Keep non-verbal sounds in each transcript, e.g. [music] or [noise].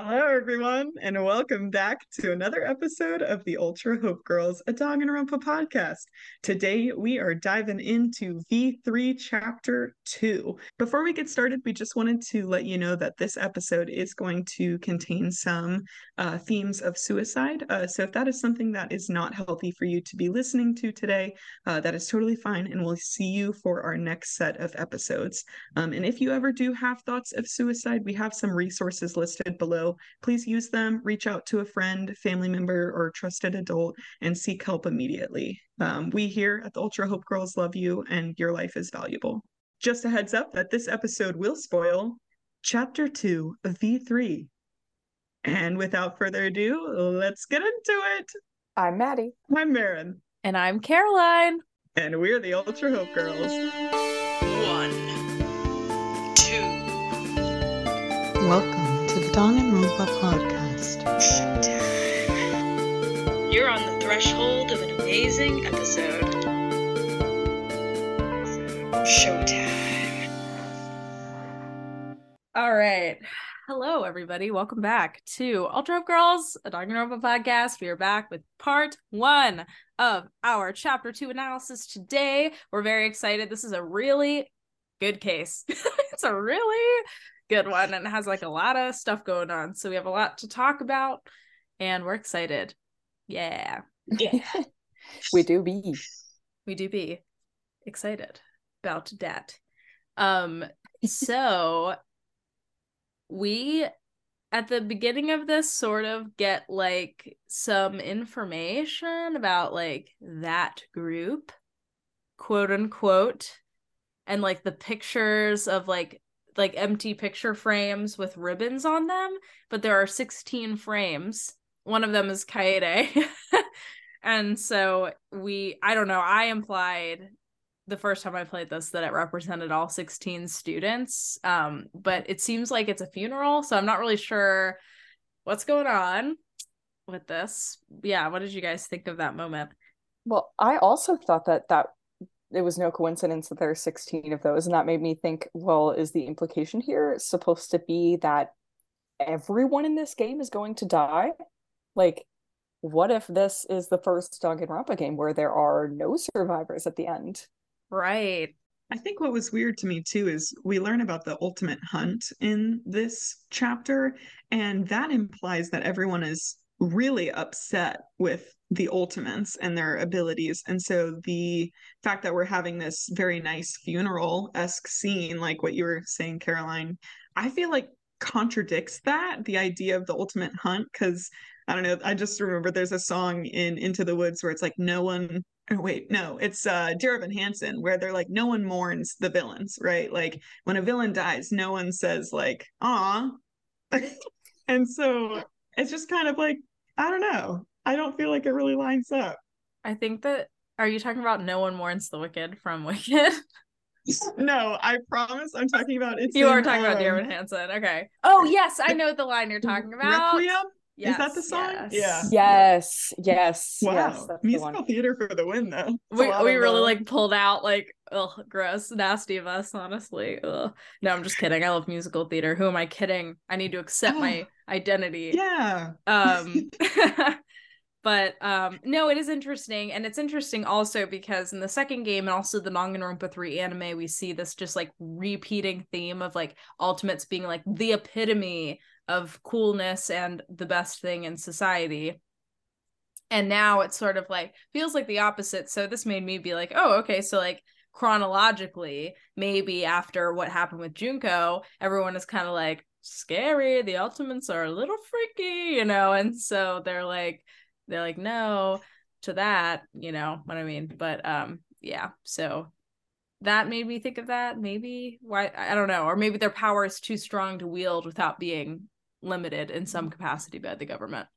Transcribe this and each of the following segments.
Hello, everyone, and welcome back to another episode of the Ultra Hope Girls, a Danganronpa podcast. Today, we are diving into V3 Chapter 2. Before we get started, we just wanted to let you know that this episode is going to contain some uh, themes of suicide. Uh, so, if that is something that is not healthy for you to be listening to today, uh, that is totally fine, and we'll see you for our next set of episodes. Um, and if you ever do have thoughts of suicide, we have some resources listed below please use them, reach out to a friend, family member, or trusted adult and seek help immediately. Um, we here at the Ultra Hope Girls love you and your life is valuable. Just a heads up that this episode will spoil Chapter 2 of V3. And without further ado, let's get into it. I'm Maddie. I'm Marin. And I'm Caroline. And we're the Ultra Hope Girls. One, two, Welcome to the Danganronpa podcast. showtime. You're on the threshold of an amazing episode. Showtime. All right. Hello, everybody. Welcome back to Ultra Hope Girls, a Danganronpa podcast. We are back with part one of our chapter two analysis today. We're very excited. This is a really good case. [laughs] it's a really good one and it has like a lot of stuff going on. So we have a lot to talk about and we're excited. Yeah. Yeah. [laughs] we do be. we do be excited about that. Um, so we at the beginning of this sort of get like some information about like that group, quote unquote, and like the pictures of like like empty picture frames with ribbons on them, but there are 16 frames. One of them is Kaede. [laughs] and so we I don't know, I implied the first time I played this that it represented all 16 students. Um, but it seems like it's a funeral, so I'm not really sure what's going on with this. Yeah, what did you guys think of that moment? Well, I also thought that that it was no coincidence that there are 16 of those and that made me think, well, is the implication here supposed to be that everyone in this game is going to die? Like what if this is the first Danganronpa game where there are no survivors at the end? Right. I think what was weird to me too is we learn about the ultimate hunt in this chapter, and that implies that everyone is really upset with the ultimates and their abilities. And so the fact that we're having this very nice funeral esque scene, like what you were saying, Caroline, I feel like contradicts that the idea of the ultimate hunt because I don't know. I just remember there's a song in Into the Woods where it's like no one oh wait, no, it's uh Dear Evan Hansen where they're like no one mourns the villains, right? Like when a villain dies, no one says like ah. [laughs] and so it's just kind of like I don't know. I don't feel like it really lines up. I think that are you talking about No One Mourns the Wicked from [laughs] Wicked? no, I promise I'm talking about it's you in, are talking about Dear um, Evan Hansen. Okay. Oh yes, I know the line you're talking about. Requiem? Yes, Is that the song? yes. Yeah. Yes, yes, Wow. yes. That's the Musical theater for the win though. It's we we really uh, like pulled out like ugh gross nasty of us honestly ugh. no i'm just kidding i love musical theater who am i kidding i need to accept my [gasps] identity Yeah. um [laughs] [laughs] but um no it is interesting and it's interesting also because in the second game and also the Danganronpa 3 anime we see this just like repeating theme of like ultimates being like the epitome of coolness and the best thing in society. And now it's sort of like feels like the opposite. So this made me be like oh okay so like chronologically maybe after what happened with junko everyone is kind of like scary the ultimates are a little freaky you know? And so they're like they're like no to that you know what i mean? But um yeah so that made me think of that. Maybe why i don't know or maybe their power is too strong to wield without being limited in some capacity by the government.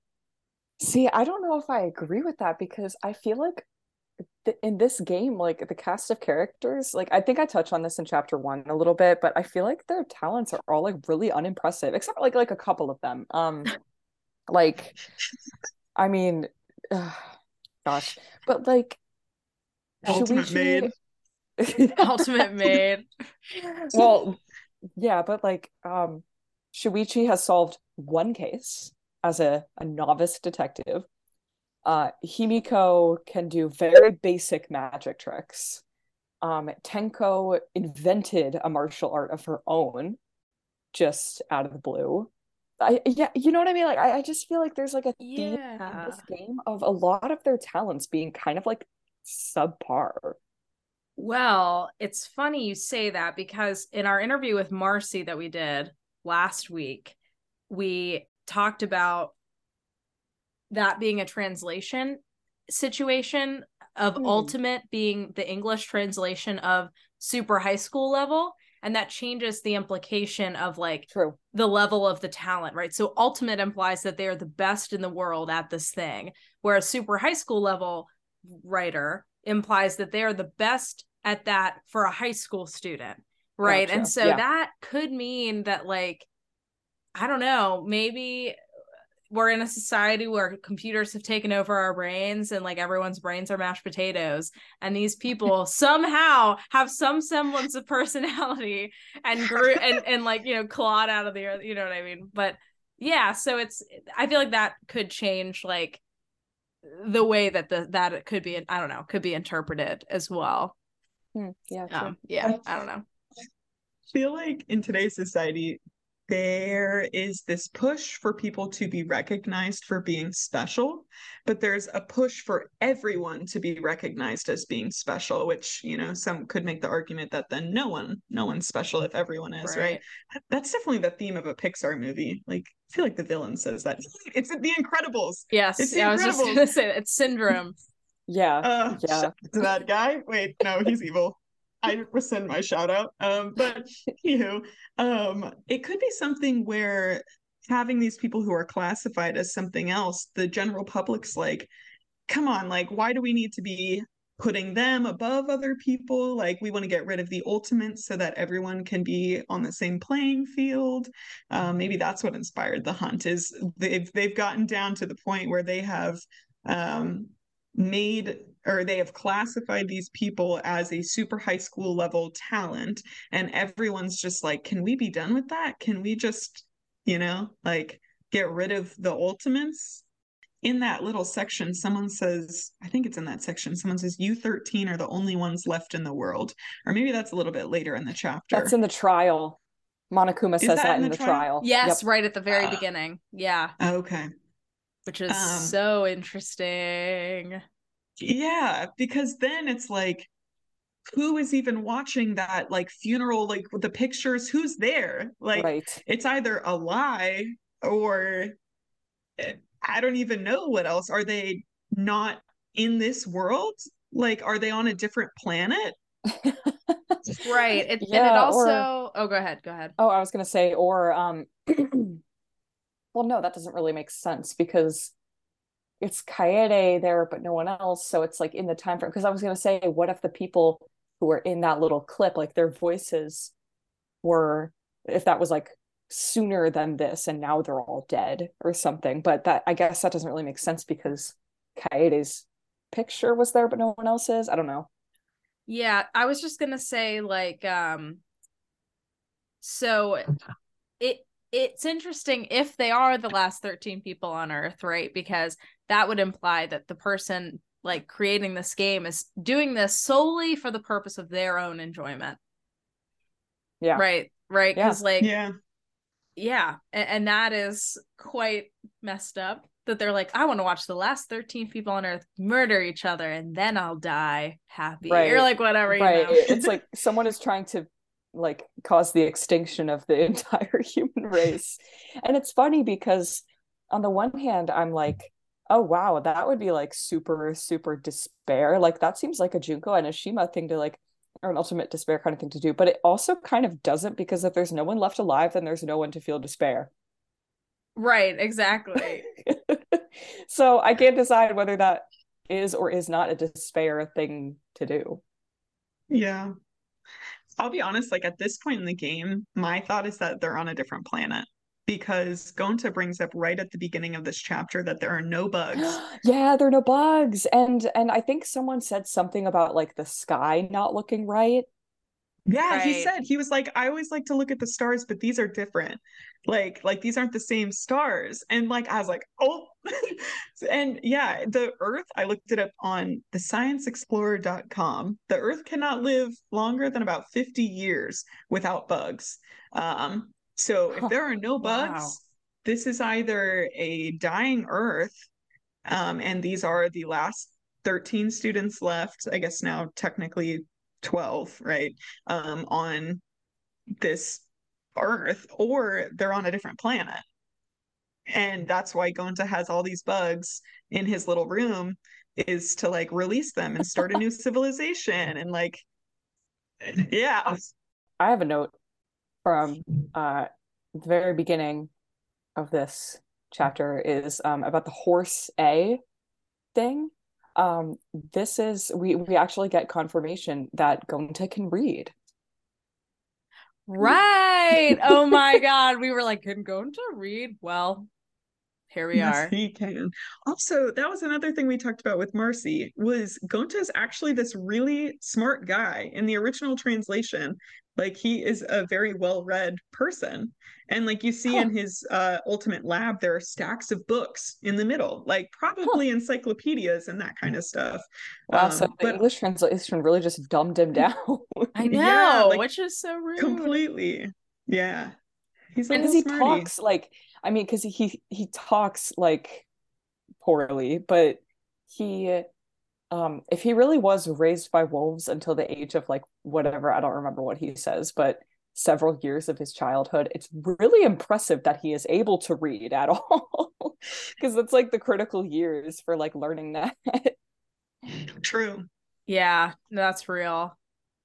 See, I don't know if I agree with that because I feel like th- in this game, like the cast of characters, like I think I touched on this in chapter one a little bit, but I feel like their talents are all like really unimpressive, except like like a couple of them. Um, like, I mean, ugh, gosh, but like, Ultimate Shuichi- maid. [laughs] ultimate maid [laughs] well, yeah, but like, um, Shuichi has solved one case as a, a novice detective. Uh, Himiko can do very basic magic tricks. Um, Tenko invented a martial art of her own just out of the blue. I yeah, you know what I mean? Like I, I just feel like there's like a theme Yeah. in this game of a lot of their talents being kind of like subpar. Well, it's funny you say that because in our interview with Marcy that we did last week, we talked about that being a translation situation of Hmm. ultimate being the English translation of super high school level. And that changes the implication of like True. the level of the talent, right? So ultimate implies that they are the best in the world at this thing, whereas super high school level writer implies that they are the best at that for a high school student, right? Gotcha. And so Yeah. that could mean that like I don't know, maybe we're in a society where computers have taken over our brains and like everyone's brains are mashed potatoes. And these people [laughs] somehow have some semblance of personality and grew [laughs] and and like you know clawed out of the earth you know what i mean? But yeah so it's i feel like that could change like the way that the that it could be i don't know could be interpreted as well. Hmm, yeah, um yeah i don't know. Feel like in today's society there is this push for people to be recognized for being special but there's a push for everyone to be recognized as being special which you know some could make the argument that then no one no one's special if everyone is right, That- that's definitely the theme of a pixar movie. Like i feel like the villain says that. [laughs] It's the incredibles. Yes It's yeah, i was just incredible. gonna say it's syndrome. Yeah. uh Yeah. shout out to that guy. Wait no he's evil i rescind my shout out um but [laughs] anywho um it could be something where having these people who are classified as something else the general public's like come on like why do we need to be putting them above other people? Like we want to get rid of the ultimates so that everyone can be on the same playing field. Um, maybe that's what inspired the hunt is they've they've gotten down to the point where they have um, made or they have classified these people as a super high school level talent and everyone's just like can we be done with that? Can we just you know like get rid of the ultimates? In that little section someone says i think it's in that section someone says you 13 are the only ones left in the world. Or maybe that's a little bit later in the chapter. That's in the trial. Monokuma Is says that that, in in the the, trial? trial. yes Yep. right at the very Uh, beginning. Yeah. Okay. Which is Um, so interesting Yeah, because then it's like, who is even watching that like funeral, like with the pictures? Who's there? Like, right. it's either a lie or eh, I don't even know what else. Are they not in this world? Like, are they on a different planet? right [laughs] it, and it Yeah, or- also oh go ahead go ahead Oh, I was gonna say, or um [clears throat] well, no, that doesn't really make sense because it's Kaede there, but no one else. So it's like in the time frame. Because I was gonna say, what if the people who were in that little clip, like their voices were, if that was like sooner than this, and now they're all dead or something. But that I guess that doesn't really make sense because Kaede's picture was there, but no one else's. I don't know. Yeah, I was just gonna say like um so it it's interesting if they are the last 13 people on earth, right? Because that would imply that the person like creating this game is doing this solely for the purpose of their own enjoyment. Yeah. Right. Right. Yeah. Because like Yeah. yeah and, and that is quite messed up that they're like i want to watch the last 13 people on earth murder each other and then i'll die happy or Right. like whatever you right know it's like someone is trying to like cause the extinction of the [laughs] entire human race. And it's funny because on the one hand i'm like oh wow that would be like super super despair. Like that seems like a Junko Enoshima thing to like or an ultimate despair kind of thing to do. But it also kind of doesn't because if there's no one left alive then there's no one to feel despair. Right exactly. [laughs] So i can't decide whether that is or is not a despair thing to do. Yeah. I'll be honest, like at this point in the game, my thought is that they're on a different planet because Gonta brings up right at the beginning of this chapter that there are no bugs. [gasps] yeah there are no bugs and and i think someone said something about like the sky not looking right Yeah, he said he was like, I always like to look at the stars, but these are different. Like like these aren't the same stars. And like i was like oh. [laughs] And yeah the earth i looked it up on the scienceexplorer.com the earth cannot live longer than about 50 years without bugs. Um so if there are no bugs Wow. this is either a dying earth um and these are the last 13 students left i guess now technically 12 right um on this earth or they're on a different planet and that's why gonta has all these bugs in his little room is to like release them and start a new [laughs] civilization and like yeah I have a note from uh the very beginning of this chapter is um about the horse A thing. Um this is we we actually get confirmation that Gonta can read. Right. [laughs] Oh my god. We were like, can Gonta read? Well, here we Yes, are. he can. Also, that was another thing we talked about with Marcy was Gonta is actually this really smart guy in the original translation. Like he is a very well-read person. And like you see Huh. in his uh ultimate lab, there are stacks of books in the middle, like probably encyclopedias and that kind of stuff. Wow, so Um, the but English translation really just dumbed him down. [laughs] I [laughs] know, Yeah, like, which is so rude. completely. Yeah. He's a because little he smarty. talks like I mean, because he he talks like poorly, but he um if he really was raised by wolves until the age of like whatever, I don't remember what he says, but several years of his childhood, it's really impressive that he is able to read at [laughs] all. Because that's like the critical years for like learning that. True. Yeah, that's real.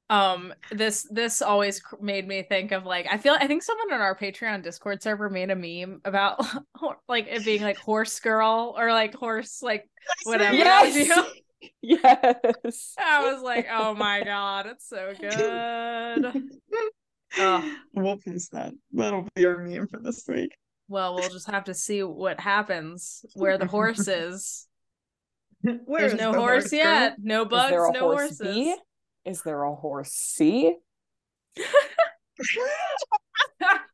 Um, this this always made me think of like I feel I think someone on our Patreon Discord server made a meme about [laughs] like it being like horse girl or like horse like whatever. Yes! [laughs] you? yes. I was like, oh my god, it's so good. Oh, We'll post that. That'll be our meme for this week. well, we'll just have to see what happens where the horse [laughs] is. Where There's is no the horse, horse yet. No Is bugs, there a no horse horses. B? Is there a horse C? [laughs]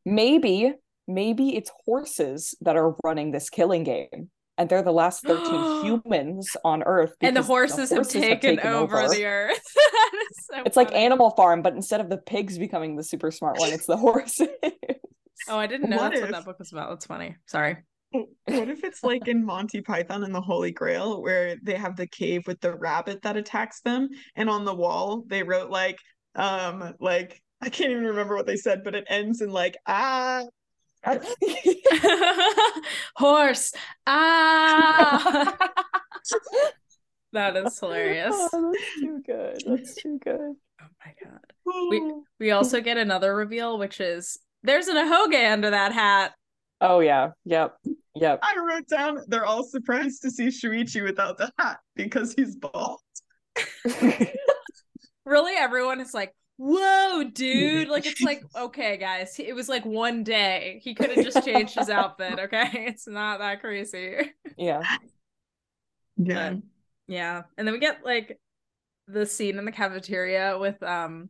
maybe maybe it's horses that are running this killing game and they're the last 13 [gasps] humans on earth and the because horses, have taken, over, the earth. [laughs] So it's like animal farm but instead of the pigs becoming the super smart one it's the horses Oh, I didn't know What that's what that book was about. That's funny. Sorry. What if it's like in Monty Python and the Holy Grail, where they have the cave with the rabbit that attacks them, and on the wall they wrote like, um, like I can't even remember what they said, but it ends in like ah. [laughs] [laughs] Horse. Ah. [laughs] that is hilarious. oh, that's too good that's too good Oh my god. We we also get another reveal, which is there's an ahoge under that hat. oh yeah yep yep I wrote down they're all surprised to see Shuichi without the hat because he's bald. Really, everyone is like, whoa, dude. Like it's like, [laughs] okay, guys. It was like one day. He could have just changed his outfit, okay? [laughs] It's not that crazy. yeah Yeah. Yeah. And then we get like the scene in the cafeteria with um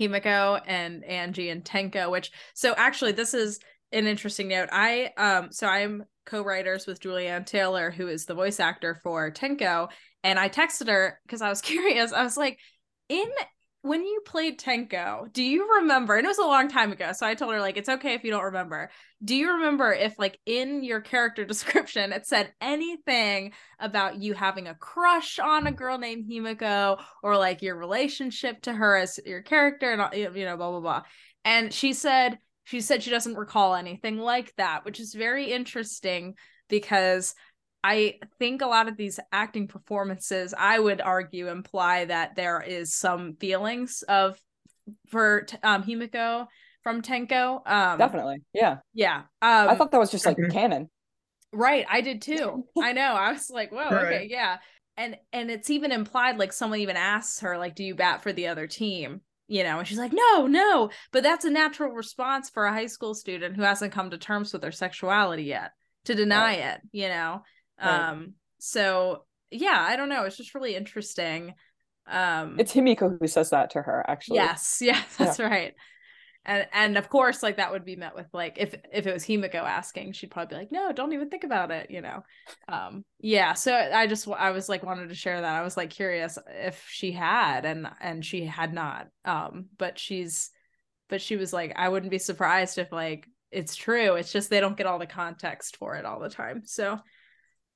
Himiko and Angie and Tenko, which so actually this is an interesting note. I um so I'm co-writers with Julianne Taylor, who is the voice actor for Tenko, and I texted her because I was [laughs] curious. I was like, in when you played Tenko, do you remember? And it was a long time ago, so I told her like it's okay if you don't remember. Do you remember if like in your character [laughs] description it said anything about you having a crush on a girl named Himiko or like your relationship to her as your character and you know blah blah blah. And she said she said she doesn't recall anything like that, which is very interesting because I think a lot of these acting performances, I would argue, imply that there is some feelings of for um Himiko from Tenko. Um definitely yeah Yeah. Um i thought that was just like Mhm. canon Right, I did too. [laughs] I know. I was like, whoa, okay, yeah. And and it's even implied like someone even asks her like do you bat for the other team? You know, and she's like, "No, no." But that's a natural response for a high school student who hasn't come to terms with their sexuality yet to deny it, you know. Right. Um so yeah, I don't know. It's just really interesting. Um it's himiko who says that to her actually Yes, [laughs] yeah, that's right. and and of course like that would be met with like if if it was himiko asking she'd probably be like no don't even think about it you know um yeah so i just i was like wanted to share that i was like curious if she had and and she had not um but she's but she was like i wouldn't be surprised if like it's true it's just they don't get all the context for it all the time so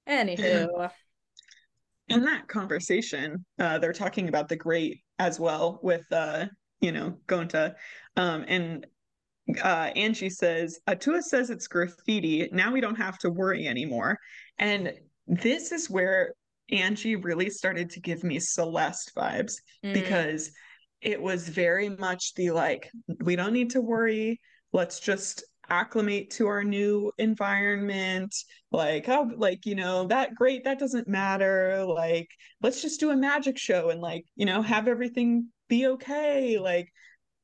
anywho. [laughs] In that conversation uh they're talking about the great as well with uh you know gonta. Um and uh angie says atua says it's graffiti. Now we don't have to worry anymore. And this is where angie really started to give me celeste vibes Mm. because it was very much the like we don't need to worry. Let's just acclimate to our new environment like oh like you know that great that doesn't matter like let's just do a magic show and like you know have everything be okay like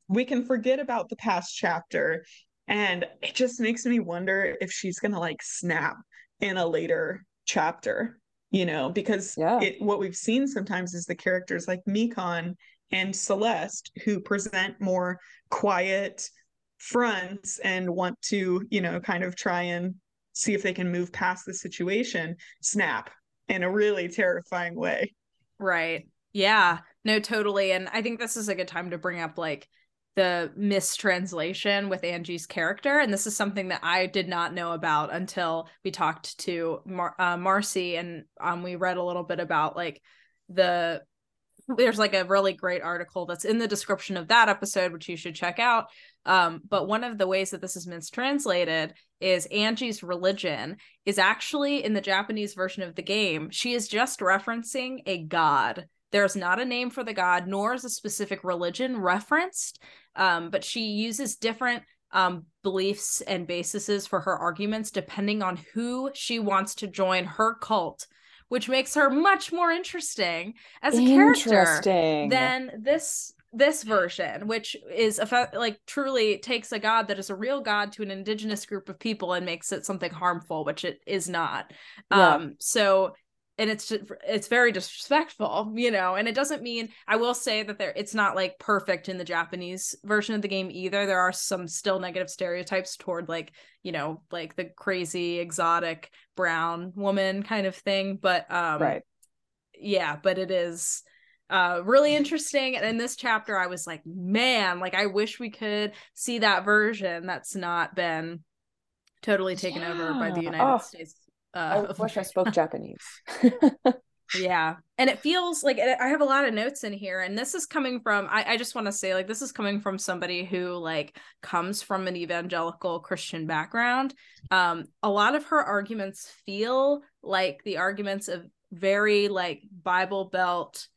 we can forget about the past chapter and it just makes me wonder if she's gonna like snap in a later chapter you know because Yeah. it what we've seen sometimes is the characters like Mikan and Celeste who present more quiet fronts and want to you know kind of try and see if they can move past the situation snap in a really terrifying way Right. Yeah. No, totally. And I think this is a good time to bring up like the mistranslation with Angie's character. And this is something that I did not know about until we talked to Mar- uh, Marcy and um, we read a little bit about like the. There's like a really great article that's in the description of that episode, which you should check out. Um, but one of the ways that this is mistranslated is Angie's religion is actually in the Japanese version of the game, she is just referencing a god. There's not a name for the god, nor is a specific religion referenced. Um, but she uses different um, beliefs and bases for her arguments depending on who she wants to join her cult, which makes her much more interesting as a character than this this version which is like truly takes a god that is a real god to an indigenous group of people and makes it something harmful which it is not Yeah. um so and it's just, it's very disrespectful you know and it doesn't mean i will say that there it's not like perfect in the japanese version of the game either. There are some still negative stereotypes toward like you know like the crazy exotic brown woman kind of thing but um right. yeah but it is uh really interesting. And in this chapter i was like man like i wish we could see that version that's not been totally taken over by the united Oh, states uh, of wish I spoke [laughs] Japanese. [laughs] yeah and it feels like i have a lot of notes in here and this is coming from i, I just want to say like this is coming from somebody who like comes from an evangelical christian background um a lot of her arguments feel like the arguments of very like bible belt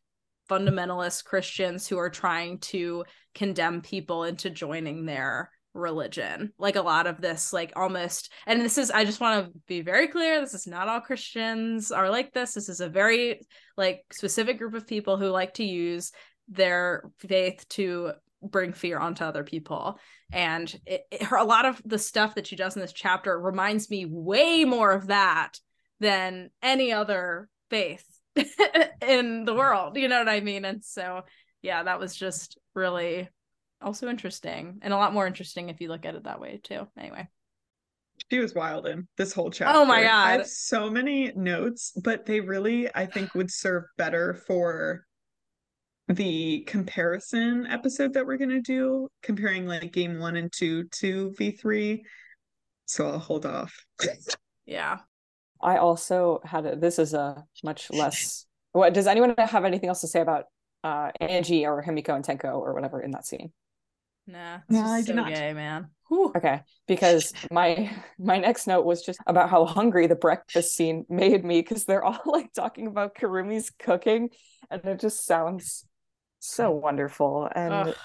fundamentalist christians who are trying to condemn people into joining their religion. Like a lot of this like almost and this is i just want to be very clear this is not all christians are like this. This is a very like specific group of people who like to use their faith to bring fear onto other people. And it, it- her a lot of the stuff that she does in this chapter reminds me way more of that than any other faith [laughs] in the world you know what i mean? And so yeah that was just really also interesting and a lot more interesting if you look at it that way too anyway she was wild in this whole chapter Oh my god. i have so many notes but they really i think would serve better for the comparison episode that we're going to do comparing like game one and two to v3 so i'll hold off yeah I also had a, this is a much less. What does anyone have anything else to say about uh Angie or Himiko and Tenko or whatever in that scene? Nah No, I do so not. gay man Whew. Okay, because my my next note was just about how hungry the breakfast scene made me because they're all [laughs] like talking about Kirumi's cooking and it just sounds so wonderful and Ugh.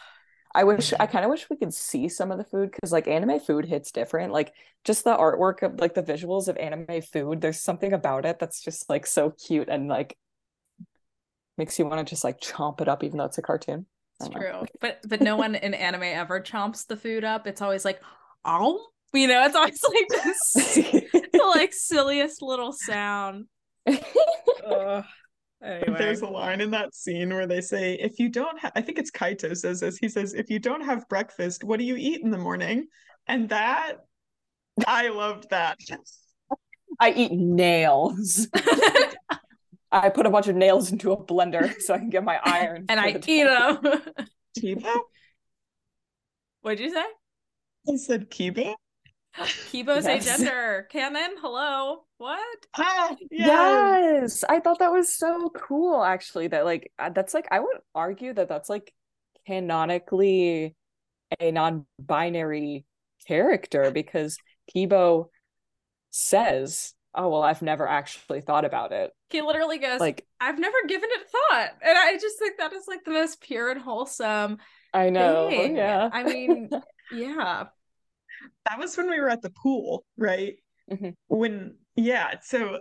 I wish I mm-hmm. kind of wish we could see some of the food because like anime food hits different. Like just the artwork of like the visuals of anime food, there's something about it that's just like so cute and like makes you want to just like chomp it up even though it's a cartoon. I It's don't know. true. But but no one in anime ever chomps the food up. It's always like, oh, you know, it's always like this [laughs] the like silliest little sound. Ugh. Anyway. There's a line in that scene where they say, if you don't have, I think it's Kaito says this. He says, if you don't have breakfast, what do you eat in the morning? And that, I loved that. I eat nails. [laughs] I put a bunch of nails [laughs] into a blender so I can get my iron. and for I the eat them. [laughs] Kiba? What'd you say? I said Kiba? Kibo's Yes. gender Canon? Hello? What? Ah, yeah. Yes, I thought that was so cool. Actually, that like uh, that's like I would argue that that's like canonically a non-binary character because Kibo says, "Oh well, I've never actually thought about it." He literally goes, Like I've never given it thought. And I just think that is like the most pure and wholesome I know, thing. yeah. I mean, [laughs] yeah. That was when we were at the pool, right? Mhm. When, yeah. So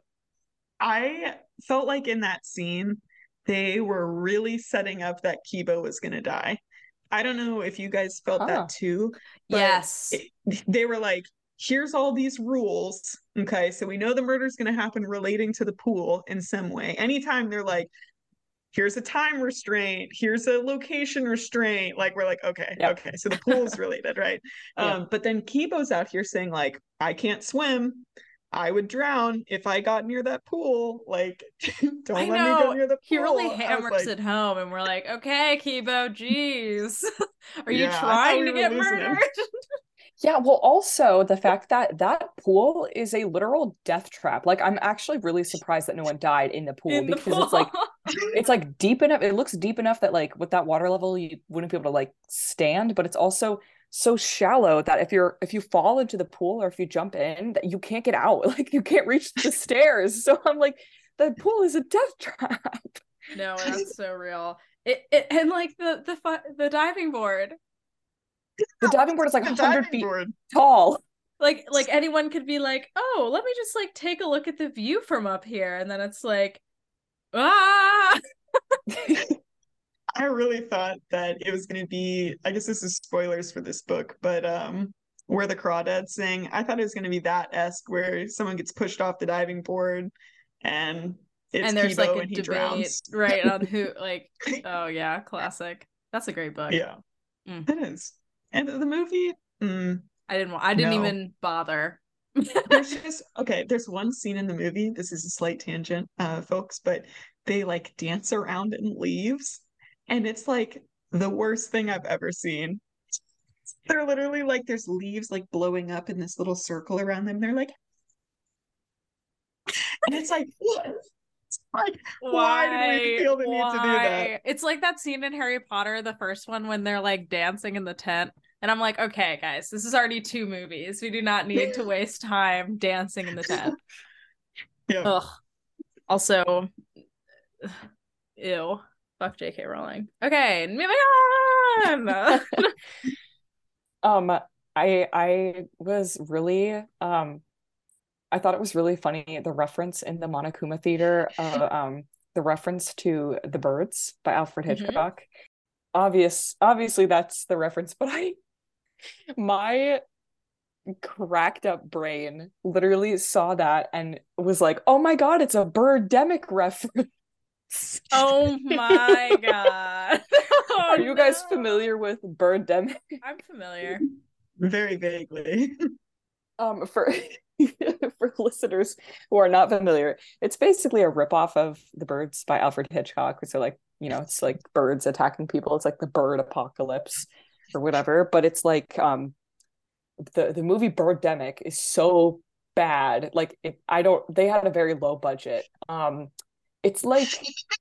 I felt like in that scene, they were really setting up that Kibo was going to die. I don't know if you guys felt Huh. that too. But yes. it- they were like, here's all these rules. Okay. So we know the murder's going to happen relating to the pool in some way. Anytime they're like, here's a time restraint, here's a location restraint, like we're like, okay, Yep. okay. So the pool's [laughs] related, right? Yeah. Um, but then Kibo's out here saying, like, I can't swim. I would drown if I got near that pool. Like, [laughs] don't I let me go know. near the pool. He really hammers like, it home, and we're like, okay, Kibo, jeez. [laughs] Are you Yeah, trying we to get murdered? Yeah, well, also the fact that that pool is a literal death trap. Like, I'm actually really surprised that no one died in the pool In the because it's like [laughs] it's like deep enough. It looks deep enough that like with that water level, you wouldn't be able to like stand, but it's also so shallow that if you're if you fall into the pool or if you jump in, that you can't get out. [laughs] Like you can't reach the [laughs] stairs. So I'm like, the pool is a death trap. no, that's so real. It, it and like the the the diving board. The [laughs] diving board is like 100 feet board. tall. Like like anyone could be like, oh, let me just like take a look at the view from up here, and then it's like, ah. [laughs] [laughs] I really thought that it was going to be, I guess this is spoilers for this book, but um where the crawdads sing, I thought it was going to be that esque where someone gets pushed off the diving board and it's and there's Kibo like a and he debate, drowns. right, on who like. Oh yeah, classic. That's a great book. Yeah, Mm. it is. And the movie, mm, I didn't. I didn't No. even bother. [laughs] there's just okay. There's one scene in the movie. This is a slight tangent, uh, folks, but they like dance around in leaves, and it's like the worst thing I've ever seen. They're literally like there's leaves like blowing up in this little circle around them. They're like, [laughs] and it's like, what? Like, Why did we feel the need to do that? Why? It's like that scene in Harry Potter, the first one, when they're like dancing in the tent. And I'm like, okay, guys, this is already two movies. We do not need to waste [laughs] time dancing in the tent. yeah, Ugh. Also, ew. Fuck J.K. Rowling. Okay, moving on. [laughs] [laughs] Um, I I was really um, I thought it was really funny the reference in the Monokuma Theater, uh, [laughs] um, the reference to The Birds by Alfred Mhm. Hitchcock. Obvious, obviously that's the reference, but I my cracked up brain literally saw that and was like, "Oh my God, it's a birdemic reference." oh [laughs] my god. [laughs] Oh, Are you guys no. familiar with birdemic? I'm familiar. very vaguely. Um, for [laughs] for listeners who are not familiar, it's basically a ripoff of The Birds by Alfred Hitchcock. So like, you know, it's like birds attacking people. It's like the bird apocalypse or whatever. But it's like um the the movie Birdemic is so bad. Like it, I don't they had a very low budget. Um it's like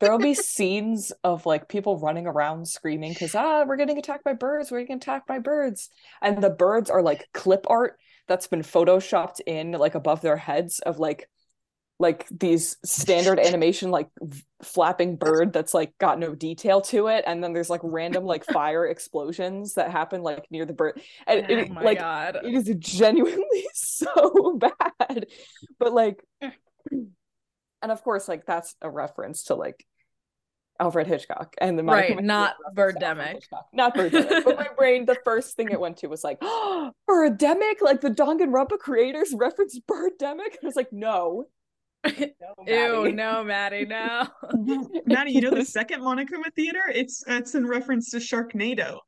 there'll be scenes of like people running around screaming because ah we're getting attacked by birds we're getting attacked by birds and the birds are like clip art that's been photoshopped in like above their heads of like like these standard [laughs] animation like flapping bird that's like got no detail to it and then there's like random like [laughs] fire explosions that happen like near the bird and Oh it, my like god. it is genuinely [laughs] so bad but like mm. and of course like that's a reference to like Alfred Hitchcock and the Right, not Macaulay reference to Alfred Birdemic. Not Birdemic but my [laughs] brain the first thing it went to was like oh [gasps] Birdemic like the Danganronpa creators referenced Birdemic I was like no [laughs] Ew, no, Maddie, no. [laughs] Maddie, you know the second Monokuma Theater? It's it's in reference to Sharknado.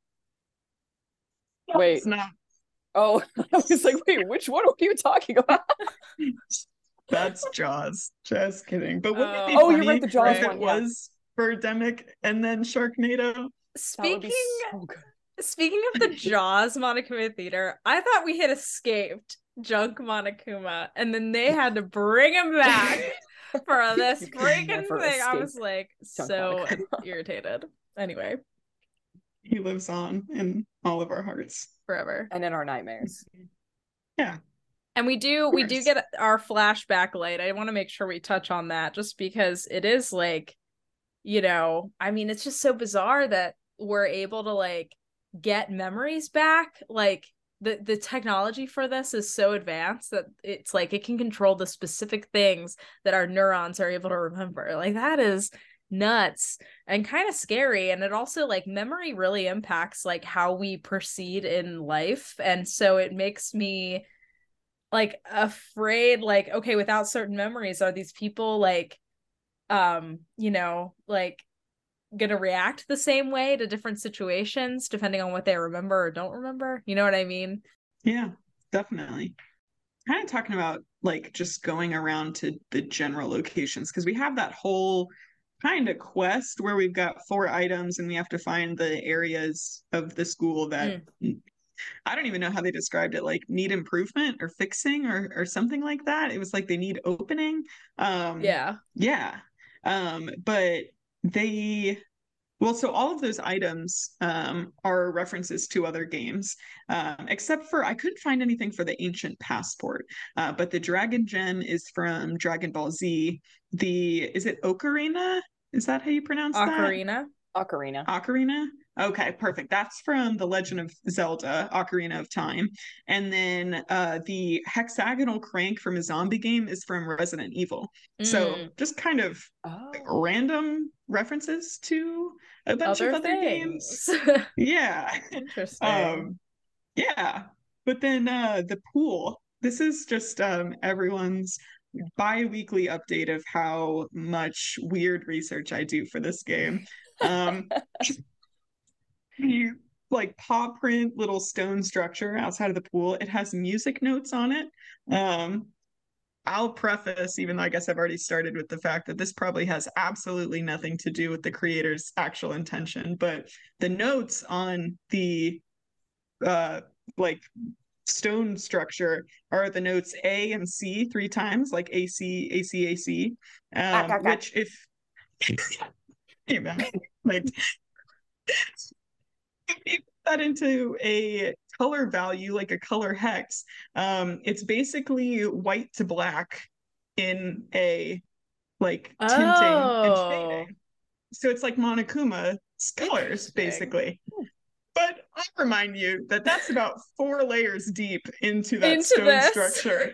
Wait. It's not. Oh, I was like, wait, which one are you talking about? That's Jaws. Just kidding. But wouldn't it be Oh, oh you're right, the Jaws if it one, yeah. was Birdemic and then Sharknado? That Speaking so speaking of the [laughs] Jaws Monokuma Theater, I thought we had escaped Junk Monokuma, and then they had to bring him back [laughs] for this freaking thing. I was like so Monokuma. [laughs] irritated. Anyway, He lives on in all of our hearts. forever. And in our nightmares. Yeah. And we do we do get our flashback light. I want to make sure we touch on that just because it is like, you know, I mean, it's just so bizarre that we're able to like get memories back. Like the the technology for this is so advanced that it's like it can control the specific things that our neurons are able to remember. Like that is nuts and kind of scary and it also like memory really impacts like how we proceed in life and so it makes me like afraid like okay without certain memories are these people like um you know like gonna react the same way to different situations depending on what they remember or don't remember you know what i mean Yeah, definitely. Kind of talking about like just going around to the general locations because we have that whole kind of quest where we've got four items and we have to find the areas of the school that I don't even know how they described it like need improvement or fixing or or something like that. It was like they need opening. Um yeah yeah. Um, but they well, so all of those items um, are references to other games, um, except for I couldn't find anything for the Ancient Passport. Uh, but the Dragon Gem is from Dragon Ball Z. The is it Ocarina? Is that how you pronounce that? ocarina Ocarina. Ocarina? Okay, perfect. That's from The Legend of Zelda, Ocarina of Time. And then uh, the hexagonal crank from a zombie game is from Resident Evil. So Mm, just kind of Oh. random references to a bunch other of other games. [laughs] [laughs] Yeah. interesting Um yeah. But then uh the pool. This is just um everyone's bi-weekly update of how much weird research I do for this game. Um [laughs] you [laughs] like paw print little stone structure outside of the pool. It has music notes on it. Um I'll preface, even though I guess I've already started with the fact that this probably has absolutely nothing to do with the creator's actual intention, but the notes on the uh like stone structure are the notes A and C three times, like A C A C A C. Um, Ah, ah, ah. which if like if you put [laughs] that into a color value, like a color hex, um, it's basically white to black in a like tinting Oh. and shading. So it's like Monokuma's colors, basically. But I'll remind you that that's about four layers deep into that Into stone this. structure.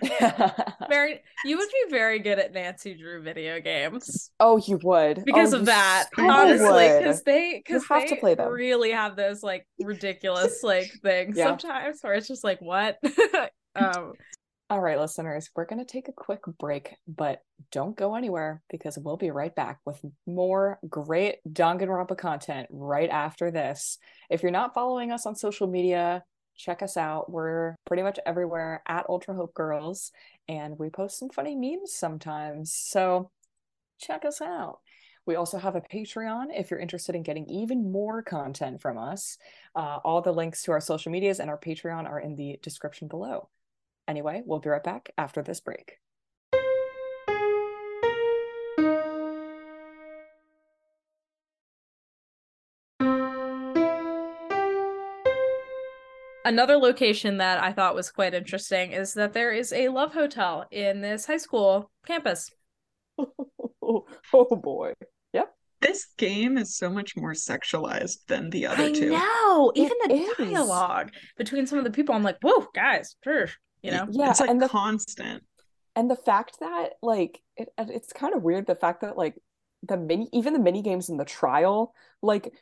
[laughs] very you would be very good at nancy drew video games oh, you would. because Oh, of that so honestly because they because have they to play them. really have those like ridiculous like things [laughs] Yeah. sometimes where it's just like what [laughs] um All right, listeners, we're going to take a quick break, but don't go anywhere because we'll be right back with more great Danganronpa content right after this. If you're not following us on social media, check us out. We're pretty much everywhere at Ultra Hope Girls, and we post some funny memes sometimes. So check us out. We also have a Patreon if you're interested in getting even more content from us. Uh, all the links to our social medias and our Patreon are in the description below. Anyway, we'll be right back after this break. another location that i thought was quite interesting is that there is a love hotel in this high school campus [laughs] oh boy. Yep. This game is so much more sexualized than the other i two. know even the is. dialogue between some of the people i'm like whoa guys phew," you know Yeah, it's like and the constant. and the fact that like it, it's kind of weird the fact that like the mini even the mini games in the trial like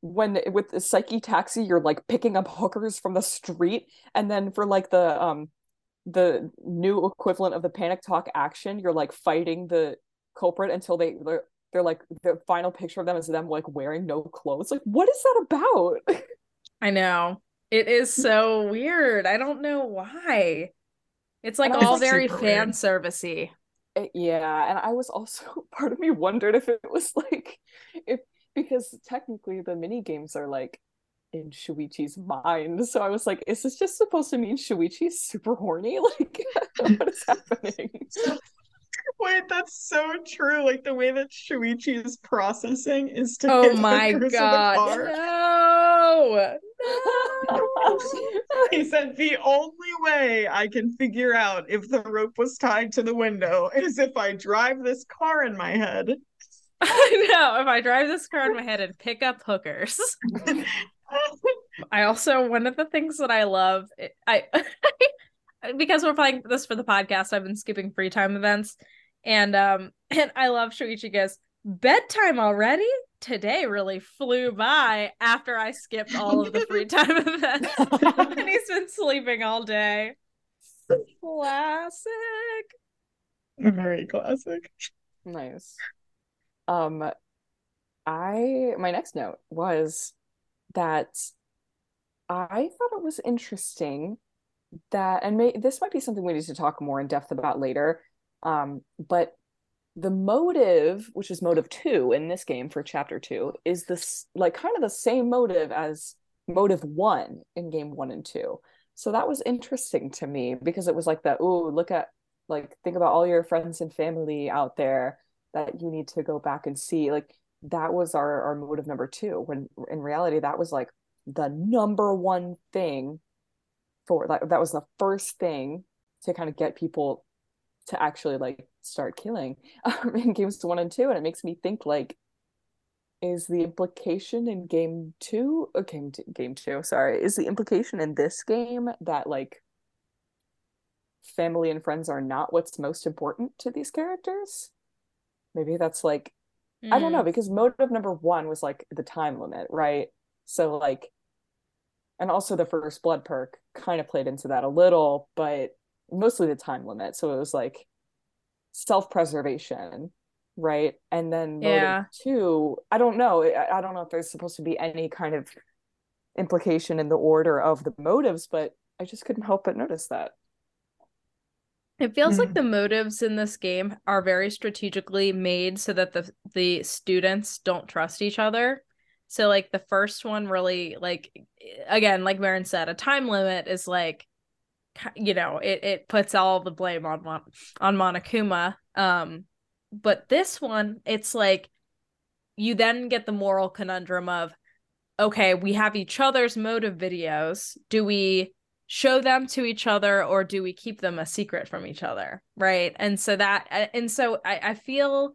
when with the psyche taxi you're like picking up hookers from the street and then for like the um the new equivalent of the panic talk action. You're like fighting the culprit until they they're, they're like the final picture of them is them like wearing no clothes. Like, what is that about? [laughs] I know. It is so weird. I don't know why. It's like all very super fan servicey. Yeah, and I was also [laughs] part of me wondered if it was like if because technically the mini games are like in Shuichi's mind. So I was like, is this just supposed to mean Shuichi's super horny? [laughs] Like [laughs] what is happening? Wait, that's so true. Like the way that Shuichi is processing is to Oh hit my hookers with a god. car. No. [laughs] He said the only way I can figure out if the rope was tied to the window is if I drive this car in my head. [laughs] I know. If I drive this car in my head and pick up hookers. [laughs] I also one of the things that I love I because we're playing this for the podcast, I've been skipping free time events. And um and I love Shuichi goes, bedtime already? Today really flew by after I skipped all of the free [laughs] time events. and he's been sleeping all day. Classic. Very classic. Nice. Um I my next note was that I thought it was interesting that and may this might be something we need to talk more in depth about later. Um, but the motive, which is motive two in this game for chapter two, is this like kind of the same motive as motive one in game one and two. So that was interesting to me because it was like that, oh, look at like think about all your friends and family out there that you need to go back and see. Like that was our our motive number two, when in reality that was like the number one thing for like that was the first thing to kind of get people to actually like start killing [laughs] um, in games one and two and it makes me think like is the implication in game two uh, game two, game two sorry is the implication in this game that like family and friends are not what's most important to these characters maybe that's like I don't know because motive number one was like the time limit, right? So like, and also the first blood perk kind of played into that a little, but mostly the time limit. So it was like self-preservation, right? And then motive Yeah. two, I don't know. I, I don't know if there's supposed to be any kind of implication in the order of the motives, but I just couldn't help but notice that. It feels like Mhm. the motives in this game are very strategically made so that the the students don't trust each other. So like the first one really like again, like Meryn said, a time limit is like ki- you know, it it puts all the blame on Mon- on Monokuma. Um but this one it's like you then get the moral conundrum of okay, we have each other's motive videos. Do we show them to each other or do we keep them a secret from each other right and so that and so i, I feel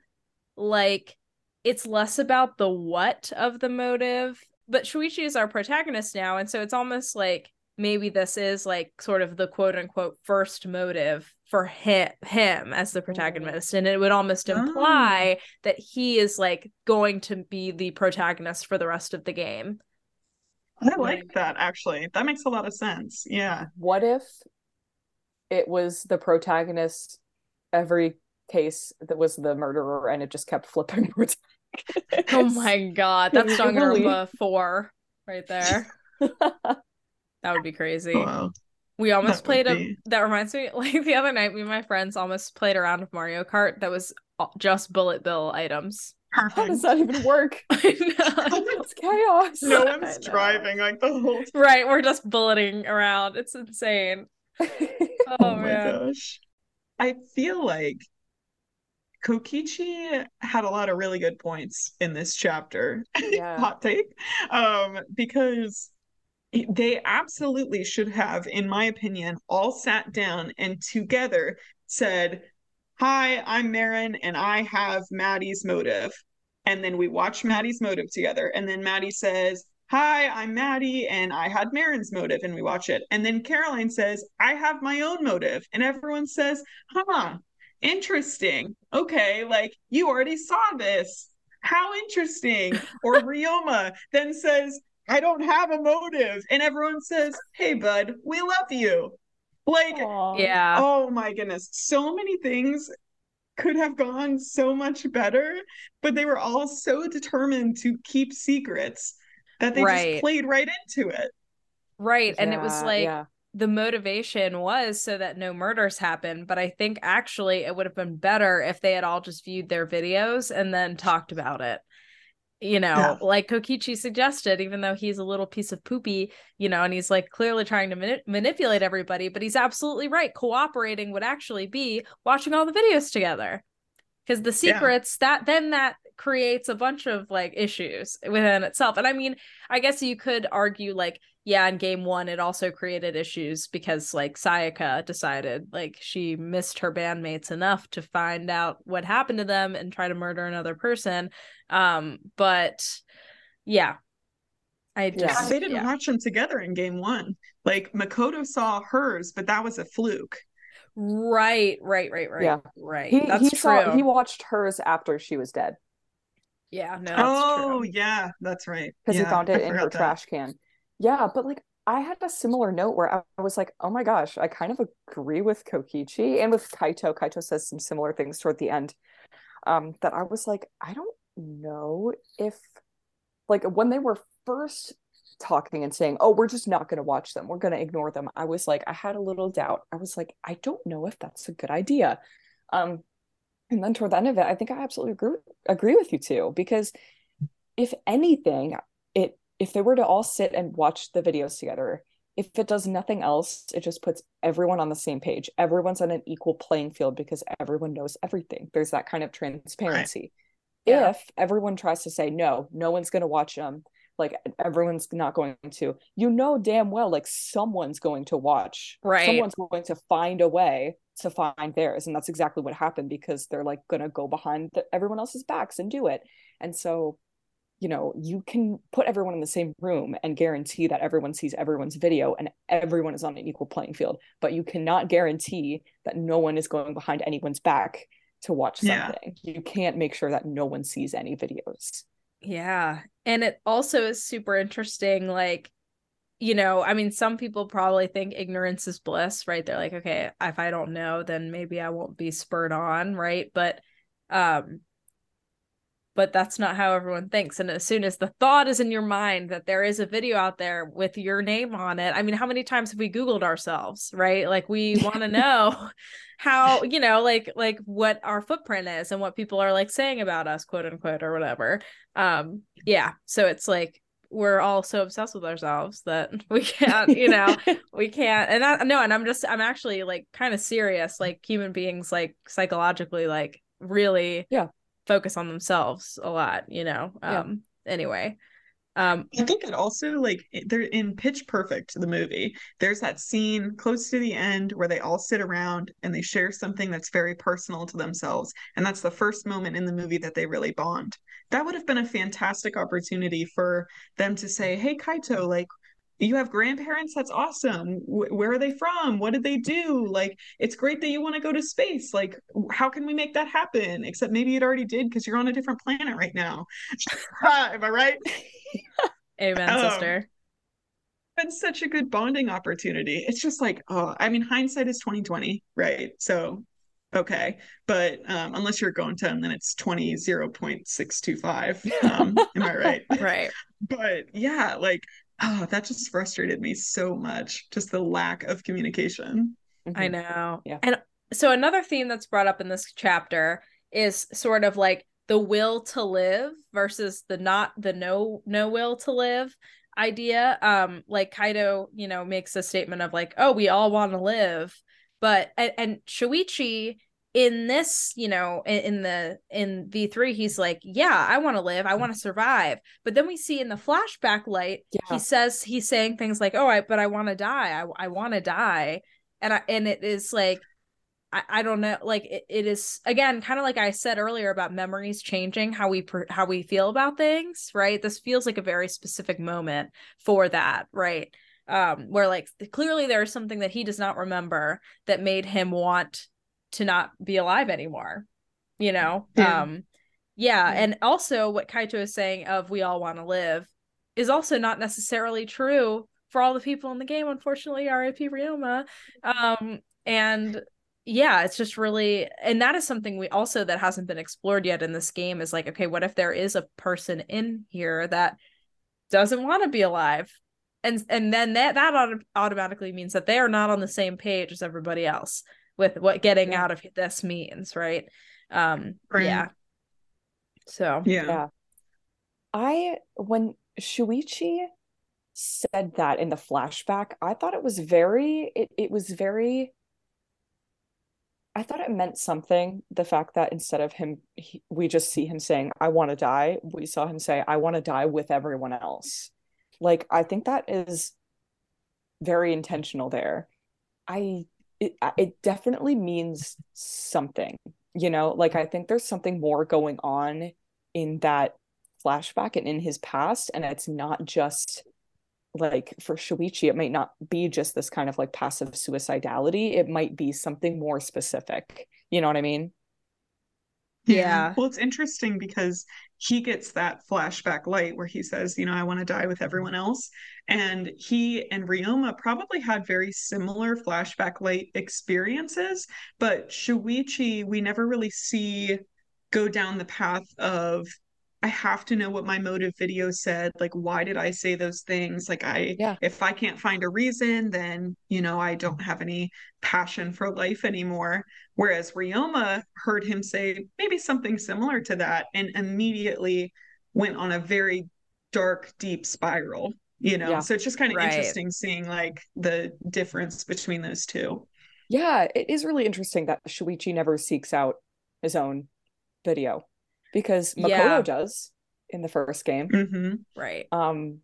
like it's less about the what of the motive but shuichi is our protagonist now and so it's almost like maybe this is like sort of the quote unquote first motive for him him as the protagonist and it would almost oh. imply that he is like going to be the protagonist for the rest of the game I like that actually. That makes a lot of sense. Yeah. What if it was the protagonist every case that was the murderer and it just kept flipping? [laughs] Oh my god, that's Can you believe- Danganronpa 4 right there. [laughs] That would be crazy. Wow. We almost That played a be- that reminds me [laughs] like the other night me and my friends almost played a round of Mario Kart that was just bullet bill items. How does that even work? [laughs] I know. [laughs] It's chaos. No one's driving like the whole time. right, we're just bulleting around. It's insane. Oh, Oh my man. gosh. I feel like Kokichi had a lot of really good points in this chapter. Yeah. Hot take. Um, because they absolutely should have, in my opinion, all sat down and together said, Hi, I'm Meryn, and I have Maddie's motive. And then we watch Maddie's motive together. And then Maddie says, Hi, I'm Maddie, and I had Meryn's motive, and we watch it. And then Caroline says, I have my own motive. And everyone says, Huh, interesting. Okay, like you already saw this. How interesting. [laughs] Or Ryoma then says, I don't have a motive. And everyone says, Hey, bud, we love you. Like, Aw. Yeah. oh my goodness, so many things could have gone so much better, but they were all so determined to keep secrets that they Right. just played right into it. Right. And it was like yeah. the motivation was so that no murders happen. But I think actually it would have been better if they had all just viewed their videos and then talked about it. You know, Yeah. like Kokichi suggested, even though he's a little piece of poopy, you know, and he's like clearly trying to mani- manipulate everybody, but he's absolutely right. Cooperating would actually be watching all the videos together. Because the Yeah. secrets that then that creates a bunch of like issues within itself. And I mean, I guess you could argue like, yeah, in game one, it also created issues because like Sayaka decided like she missed her bandmates enough to find out what happened to them and try to murder another person. Um, but yeah. I just Yeah. They didn't yeah. watch them together in game one. Like Makoto saw hers, but that was a fluke. Right, right, right, right. Yeah. Right. He That's he true. saw he watched hers after she was dead yeah, no, that's oh, true. yeah, that's right. because Yeah, he found it in her that. trash can. Yeah, but like I had a similar note where I, was like, oh my gosh, I kind of agree with Kokichi and with Kaito. Kaito says some similar things toward the end. Um, that I was like, I don't know if like when they were first talking and saying, oh, we're just not gonna watch them, we're gonna ignore them. I was like, I had a little doubt. I was like, I don't know if that's a good idea. Um, and then toward the end of it, I think I absolutely agree agree with you too, because if anything, it if they were to all sit and watch the videos together, if it does nothing else, it just puts everyone on the same page. Everyone's on an equal playing field because everyone knows everything. There's that kind of transparency. Yeah. If everyone tries to say no, no one's going to watch them, like everyone's not going to, you know damn well like someone's going to watch. Right. Someone's going to find a way to find theirs and that's exactly what happened because they're like going to go behind the, everyone else's backs and do it. And so you know, you can put everyone in the same room and guarantee that everyone sees everyone's video and everyone is on an equal playing field, but you cannot guarantee that no one is going behind anyone's back to watch Yeah. something. You can't make sure that no one sees any videos. Yeah. And it also is super interesting. Like, you know, I mean, some people probably think ignorance is bliss, right? They're like, okay, if I don't know, then maybe I won't be spurred on, right? But, um, but that's not how everyone thinks. And as soon as the thought is in your mind that there is a video out there with your name on it, I mean, how many times have we Googled ourselves, right? Like we want to [laughs] know how, you know, like like what our footprint is and what people are like saying about us, quote unquote, or whatever. Um, yeah. So it's like we're all so obsessed with ourselves that [laughs] we can't, you know, [laughs] we can't and I no, and I'm just I'm actually like kind of serious, like human beings like psychologically like really Yeah. Focus on themselves a lot, you know. Yeah. Um anyway. Um I think it also like they're in Pitch Perfect, the movie. There's that scene close to the end where they all sit around and they share something that's very personal to themselves, and that's the first moment in the movie that they really bond. That would have been a fantastic opportunity for them to say, "Hey, Kaito, like." You have grandparents? That's awesome. Wh- where are they from? What did they do? Like, it's great that you want to go to space. Like, how can we make that happen? Except maybe it already did because you're on a different planet right now. [laughs] Am I right? [laughs] amen, Um, sister. been such a good bonding opportunity. It's just like, oh, I mean, hindsight is 2020, right? So okay. But um, unless you're going 10, then it's 20 0.625. [laughs] Um, am I right? Right. But yeah, like, oh, that just frustrated me so much. Just the lack of communication. I Mhm. know. Yeah. And so another theme that's brought up in this chapter is sort of like the will to live versus the not the no no will to live idea. Um like Kaito, you know, makes a statement of like, "Oh, we all want to live." But and, and Shuichi in this, you know, in, in the in V3 he's like, "Yeah, I want to live. I want to survive." But then we see in the flashback light Yeah. he says he's saying things like, "Oh, I but I want to die. I I want to die." And I and it is like I, I don't know like it, it is again kind of like I said earlier about memories changing how we per, how we feel about things, right? This feels like a very specific moment for that, right? Um where like clearly there is something that he does not remember that made him want to not be alive anymore. You know? Yeah. Um yeah, Yeah. and also what Kaito is saying of we all want to live is also not necessarily true for all the people in the game. Unfortunately, RIP Ryoma. Um, and yeah, it's just really, and that is something we also that hasn't been explored yet in this game is like, okay, what if there is a person in here that doesn't want to be alive? And and then that that auto- automatically means that they are not on the same page as everybody else with what getting Yeah. out of this means, right? Um, Right. yeah. So Yeah. Yeah. I when Shuichi said that in the flashback, I thought it was very it, it was very I thought it meant something. The fact that instead of him, he, we just see him saying, I want to die, we saw him say, I want to die with everyone else. Like, I think that is very intentional there. I, it, it definitely means something, you know? Like, I think there's something more going on in that flashback and in his past. And it's not just like for Shuichi, it might not be just this kind of like passive suicidality. It might be something more specific. You know what I mean? Yeah. Well, it's interesting because he gets that flashback light where he says, you know, I want to die with everyone else. And he and Ryoma probably had very similar flashback light experiences, but Shuichi, we never really see go down the path of I have to know what my motive video said. Like, why did I say those things? Like, I, Yeah. if I can't find a reason, then, you know, I don't have any passion for life anymore. Whereas Ryoma heard him say maybe something similar to that and immediately went on a very dark, deep spiral, you know? Yeah. So it's just kind of Right. interesting seeing like the difference between those two. Yeah, it is really interesting that Shuichi never seeks out his own video because Makoto Yeah. does in the first game. hmm right. Um,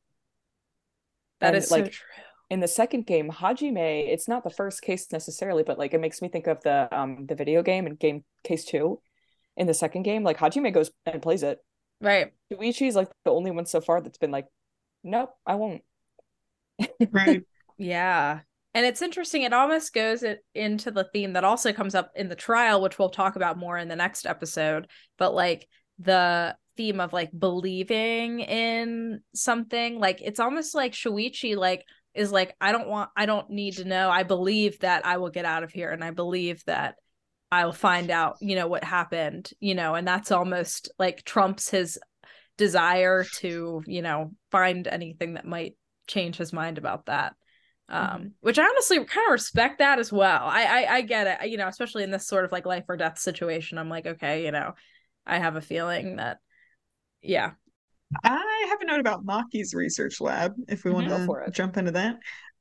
That and, is so like true. in the second game, Hajime, it's not the first case necessarily, but like it makes me think of the um the video game and game case two. In the second game, like Hajime goes and plays it. Right. Shuichi's like the only one so far that's been like, nope, I won't. Right. [laughs] Yeah. And it's interesting. It almost goes it, into the theme that also comes up in the trial, which we'll talk about more in the next episode. But like the theme of like believing in something, like it's almost like Shuichi like is like, I don't want, I don't need to know. I believe that I will get out of here, and I believe that I will find out, you know, what happened, you know, and that's almost like trumps his desire to, you know, find anything that might change his mind about that um which i honestly kind of respect that as well I, I i get it you know especially in this sort of like life or death situation i'm like okay you know i have a feeling that yeah I have a note about Maki's research lab if we want Go to for it. jump into that.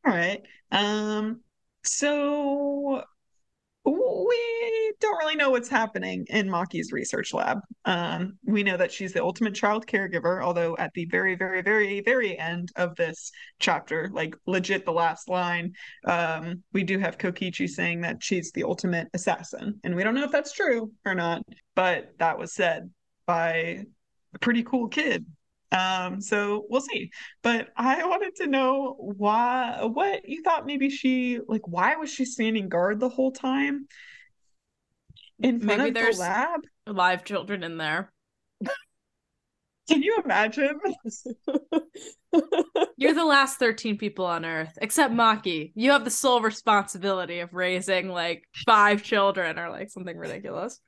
All right. Um, so we don't really know what's happening in Maki's research lab. Um, we know that she's the ultimate child caregiver, although at the very, very, very, very end of this chapter, like legit the last line, um, we do have Kokichi saying that she's the ultimate assassin. And we don't know if that's true or not, but that was said by a pretty cool kid. Um, so we'll see. But I wanted to know why, what you thought maybe she, like, why was she standing guard the whole time in front Maybe of there's- the lab? live children in there Can you imagine? [laughs] you're the last 13 people on earth except maki you have the sole responsibility of raising like five children or like something ridiculous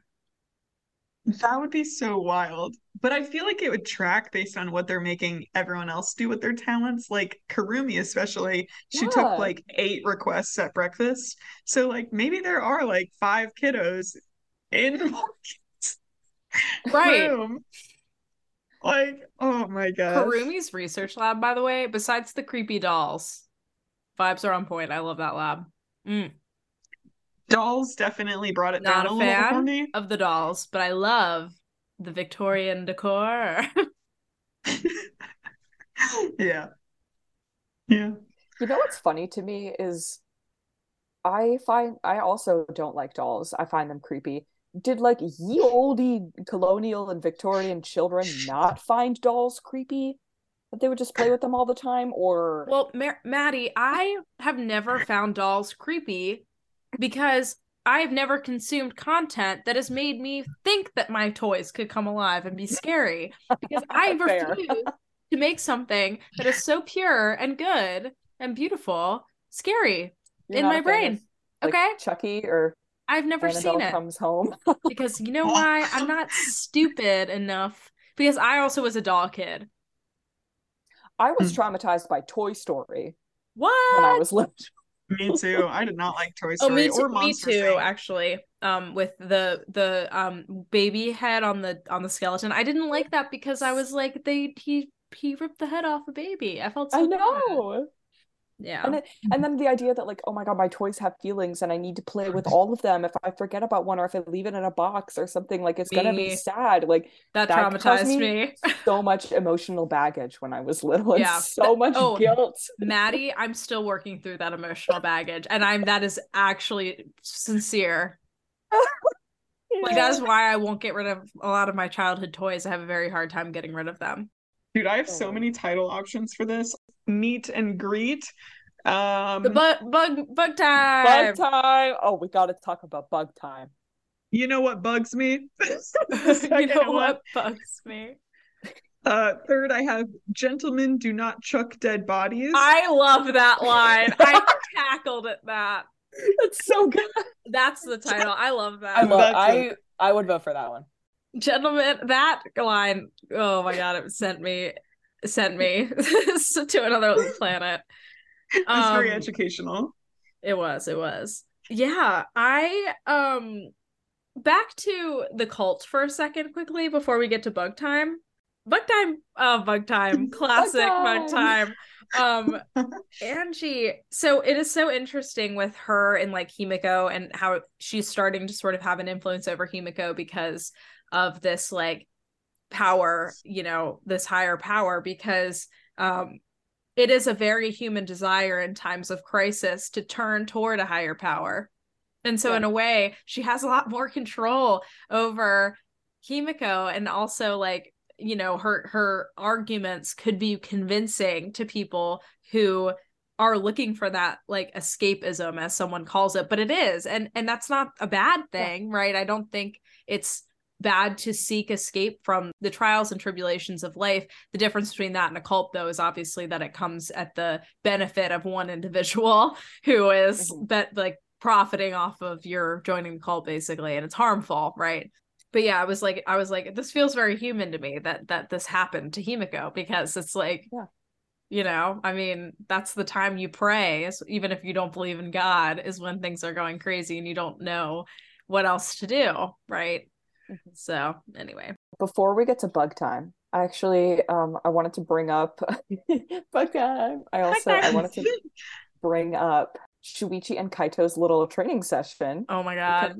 That would be so wild. But I feel like it would track based on what they're making everyone else do with their talents. Like Kirumi, especially, she Yeah. took like eight requests at breakfast. So, like, maybe there are like five kiddos in Morgan's right room. Like, oh my god. kirumi's research lab by the way besides the creepy dolls vibes are on point i love that lab Mm. Dolls definitely brought it Not down a a little for me. of the dolls but i love the victorian decor [laughs] Yeah. Yeah. You know what's funny to me is I find I also don't like dolls. I find them creepy. Did like ye olde colonial and Victorian children not find dolls creepy? That they would just play with them all the time or Well, Mar- Maddie, I have never found dolls creepy because I have never consumed content that has made me think that my toys could come alive and be scary. Because [laughs] I refuse to make something that is so pure and good and beautiful, scary You're in my brain. like, okay, Chucky or I've never Annabelle seen it comes home. [laughs] because you know why? I'm not stupid enough. Because I also was a doll kid. I was Hmm. traumatized by Toy Story What? when I was little. [laughs] [laughs] Me too. I did not like Toy Oh, Story me or too. Me too. Inc. Actually, um, with the the um baby head on the on the skeleton, I didn't like that because I was like, they he he ripped the head off a baby. I felt so I bad. Yeah. And it, and then the idea that like, oh my God, my toys have feelings and I need to play with all of them. If I forget about one or if I leave it in a box or something, like it's gonna be sad. Like that that traumatized me- me. [laughs] so much emotional baggage when I was little and Yeah. so much Oh, guilt. Maddie, I'm still working through that emotional baggage, and I'm that is actually sincere. Like that is [laughs] why I won't get rid of a lot of my childhood toys. I have a very hard time getting rid of them. Dude, I have so Oh. many title options for this. Meet and greet. Um The bug bug bug time. Bug time. Oh, we gotta talk about bug time. you know what bugs me? [laughs] [laughs] You know one. what bugs me? Uh third I have gentlemen do not chuck dead bodies. I love that line. I [laughs] tackled at that. That's so good. That's the title. I love that. I love That's I it. I would vote for that one. Gentlemen, that line. Oh my god, it sent me sent me [laughs] to another planet. [laughs] It was very Um, educational. It was, it was. Yeah, I um back to the cult for a second quickly before we get to bug time. Bug time, oh bug time, [laughs] classic bug time. time. Um Angie, so it is so interesting with her and like Himiko and how she's starting to sort of have an influence over Himiko because of this like power, you know, this higher power because um it is a very human desire in times of crisis to turn toward a higher power. And so Yeah. in a way, she has a lot more control over Himiko and also like you know her her arguments could be convincing to people who are looking for that like escapism as someone calls it but it is and and that's not a bad thing right i don't think it's bad to seek escape from the trials and tribulations of life the difference between that and a cult though is obviously that it comes at the benefit of one individual [laughs] who is Mhm. bet like profiting off of your joining the cult basically and it's harmful right but yeah, I was like, I was like, this feels very human to me that that this happened to Himiko because it's like, Yeah. you know, I mean, that's the time you pray, even if you don't believe in God, is when things are going crazy and you don't know what else to do, right? So anyway, Before we get to bug time, I actually um I wanted to bring up [laughs] bug time. I also I wanted to bring up Shuichi and Kaito's little training session. oh my god,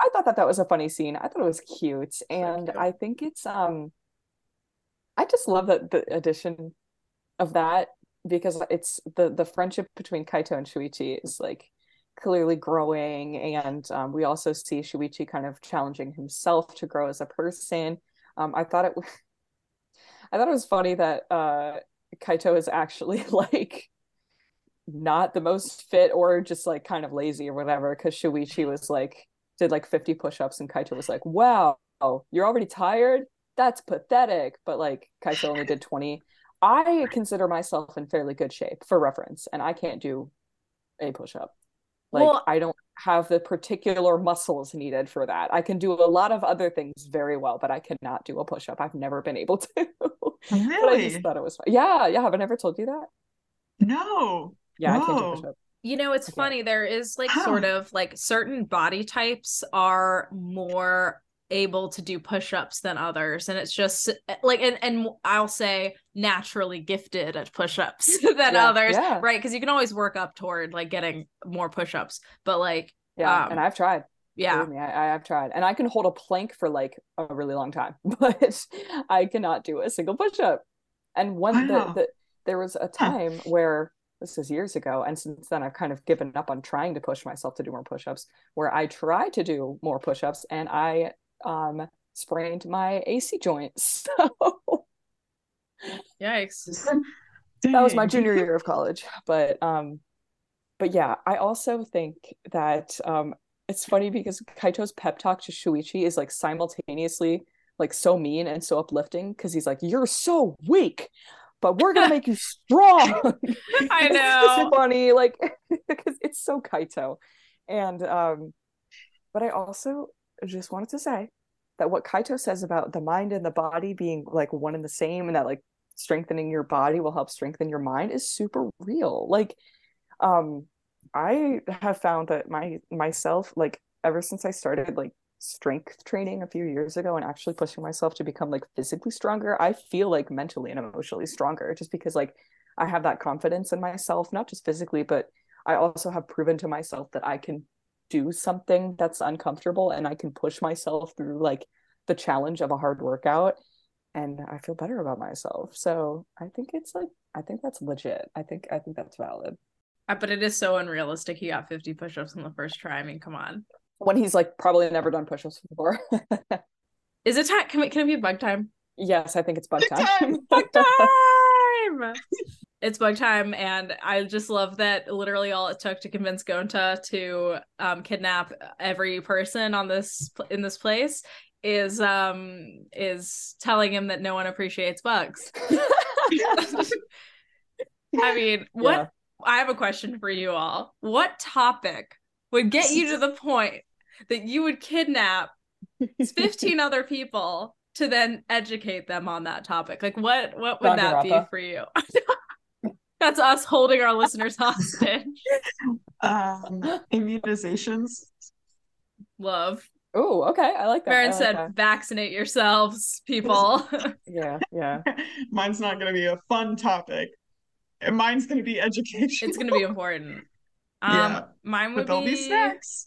I thought that that was a funny scene. I thought it was cute, and cute. I think it's um, I just love that the addition of that because it's the the friendship between Kaito and Shuichi is like clearly growing, and um, we also see Shuichi kind of challenging himself to grow as a person. Um, I thought it, w- [laughs] I thought it was funny that uh, Kaito is actually [laughs] like not the most fit or just like kind of lazy or whatever because Shuichi was like did like 50 push-ups and Kaito was like, "Wow, you're already tired? That's pathetic." But like Kaito only did 20. I consider myself in fairly good shape for reference and I can't do a push-up. Like Well- I don't have the particular muscles needed for that. I can do a lot of other things very well, but I cannot do a push-up. I've never been able [laughs] to. But I just thought it was fun. Yeah, yeah, have I never told you that? No. Yeah, I can't do push-up. You know, it's funny. There is like Huh. sort of like certain body types are more able to do push-ups than others and it's just like and and I'll say naturally gifted at push-ups [laughs] than Yeah, others yeah. right because you can always work up toward like getting more push-ups but like Yeah, Um, and I've tried. yeah me, I, I have tried, and I can hold a plank for like a really long time, [laughs] but I cannot do a single push-up. And one the, Wow. the there was a time where this is years ago, and since then I've kind of given up on trying to push myself to do more push-ups. Where I try to do more push-ups, and I um sprained my AC joint. [laughs] So yikes that was my junior year of college but um but yeah i also think that um it's funny because kaito's pep talk to shuichi is like simultaneously like so mean and so uplifting because he's like you're so weak but we're gonna make you [laughs] strong. [laughs] I It's know. funny, like because it's so Kaito, and um, but I also just wanted to say that what Kaito says about the mind and the body being like one and the same, and that like strengthening your body will help strengthen your mind is super real. Like, um, I have found that my myself like ever since I started like strength training a few years ago and actually pushing myself to become like physically stronger, I feel like mentally and emotionally stronger just because like I have that confidence in myself, not just physically, but I also have proven to myself that I can do something that's uncomfortable and I can push myself through like the challenge of a hard workout and I feel better about myself. So I think it's like I think that's legit. I think I think that's valid. Uh, But it is so unrealistic. He got 50 push-ups in the first try. I mean, come on. When he's like probably never done push-ups before. [laughs] Is it time? Can, it, can it be bug time? yes, I think it's bug Bug time. time! Bug [laughs] time! It's bug time, and I just love that literally all it took to convince Gonta to um, kidnap every person on this in this place is um is telling him that no one appreciates bugs. [laughs] I mean, [laughs] what Yeah. I have a question for you all. What topic would get you to the point that you would kidnap 15 [laughs] other people to then educate them on that topic? Like what what would that be for you? That's us holding our listeners hostage. [laughs] Um, immunizations. Love. Oh, okay. I like that. I Meryn like said, that. vaccinate yourselves, people. [laughs] Yeah, yeah. [laughs] Mine's not going to be a fun topic. Mine's going to be education. it's gonna be important. Um Yeah, mine would there'll be, be snacks.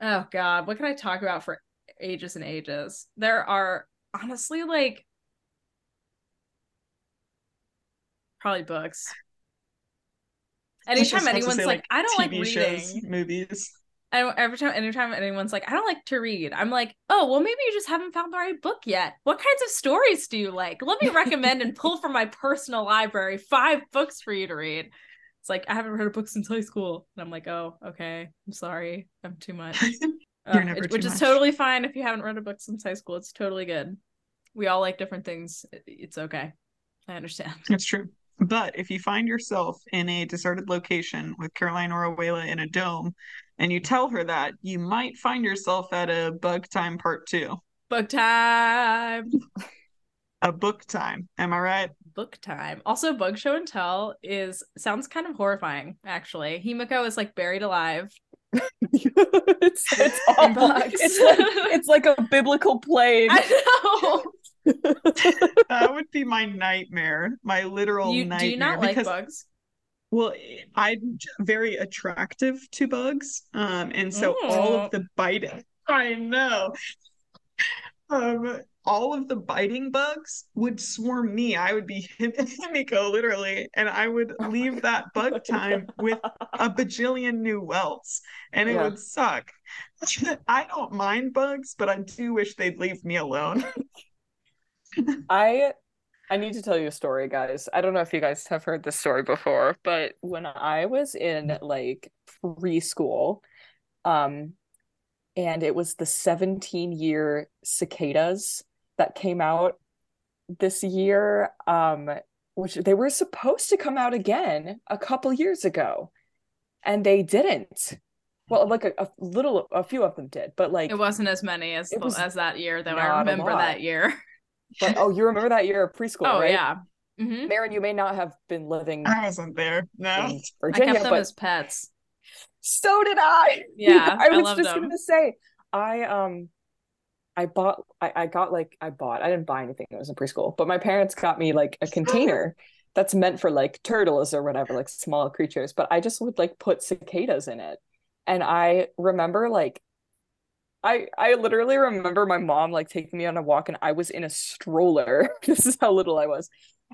Oh god, what can I talk about for ages and ages? There are honestly like probably books. Anytime anyone's say, like, I don't like reading. shows, movies. I don't, every time, anytime anyone's like, I don't like to read, I'm like, oh, well, maybe you just haven't found the right book yet. What kinds of stories do you like? Let me recommend and pull from my personal library five books for you to read. It's like, I haven't read a book since high school. And I'm like, oh, okay. I'm sorry. I'm too much. [laughs] Uh, it- which is totally fine if you haven't read a book since high school. It's totally good. We all like different things. It- It's okay. I understand. It's true. But if you find yourself in a deserted location with Caroline Oruela in a dome, and you tell her that, you might find yourself at a bug time part two. Bug time. A book time. Am I right? book time. Also, Bug Show and Tell is sounds kind of horrifying, actually. Himiko is like buried alive. [laughs] it's it's [laughs] awful. bugs. It's like it's like a biblical plague. [laughs] I know. [laughs] That would be my nightmare. My literal You, nightmare. do you not like bugs? well, I'm very attractive to bugs. Um, and so all Oh. of the biting, I know. Um, all of the biting bugs would swarm me. I would be [laughs] Himiko literally, and I would leave that bug [laughs] time with a bajillion new welts, and it Yeah. would suck. I don't mind bugs, but I do wish they'd leave me alone. I I need to tell you a story, guys. I don't know if you guys have heard this story before, but when I was in like preschool, um, and it was the 17 year cicadas that came out this year, um, which they were supposed to come out again a couple years ago, and they didn't. Well, like a, a little, a few of them did, but like, It wasn't as many as as that year, though. I remember that year. [laughs] but oh, you remember that year of preschool, oh right? yeah. hmm Meryn, you may not have been living I wasn't there. No. in I Virginia, kept them but as pets. so did I. [laughs] Yeah, I I was loved just them. gonna say, I um, I bought, I, I got like, I bought, I didn't buy anything. It was in preschool, but my parents got me like a container that's meant for like turtles or whatever, like small creatures. But I just would like put cicadas in it, and I remember like. I I literally remember my mom like taking me on a walk and I was in a stroller. [laughs] this is how little I was.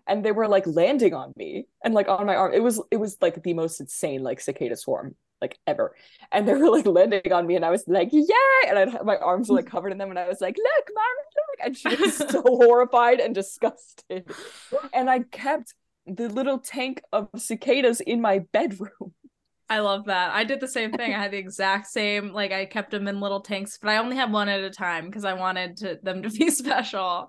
And they were like landing on me and like on my arm. It was it was like the most insane like cicada swarm like ever. And they were like landing on me and I was like, "Yay!" And I my arms were like [laughs] covered in them and I was like, "Look, mom, look." And she was so horrified and disgusted. And I kept the little tank of cicadas in my bedroom I love that. I did the same thing. I had the exact same, like I kept them in little tanks, but I only had one at a time because I wanted to, them to be [laughs] special.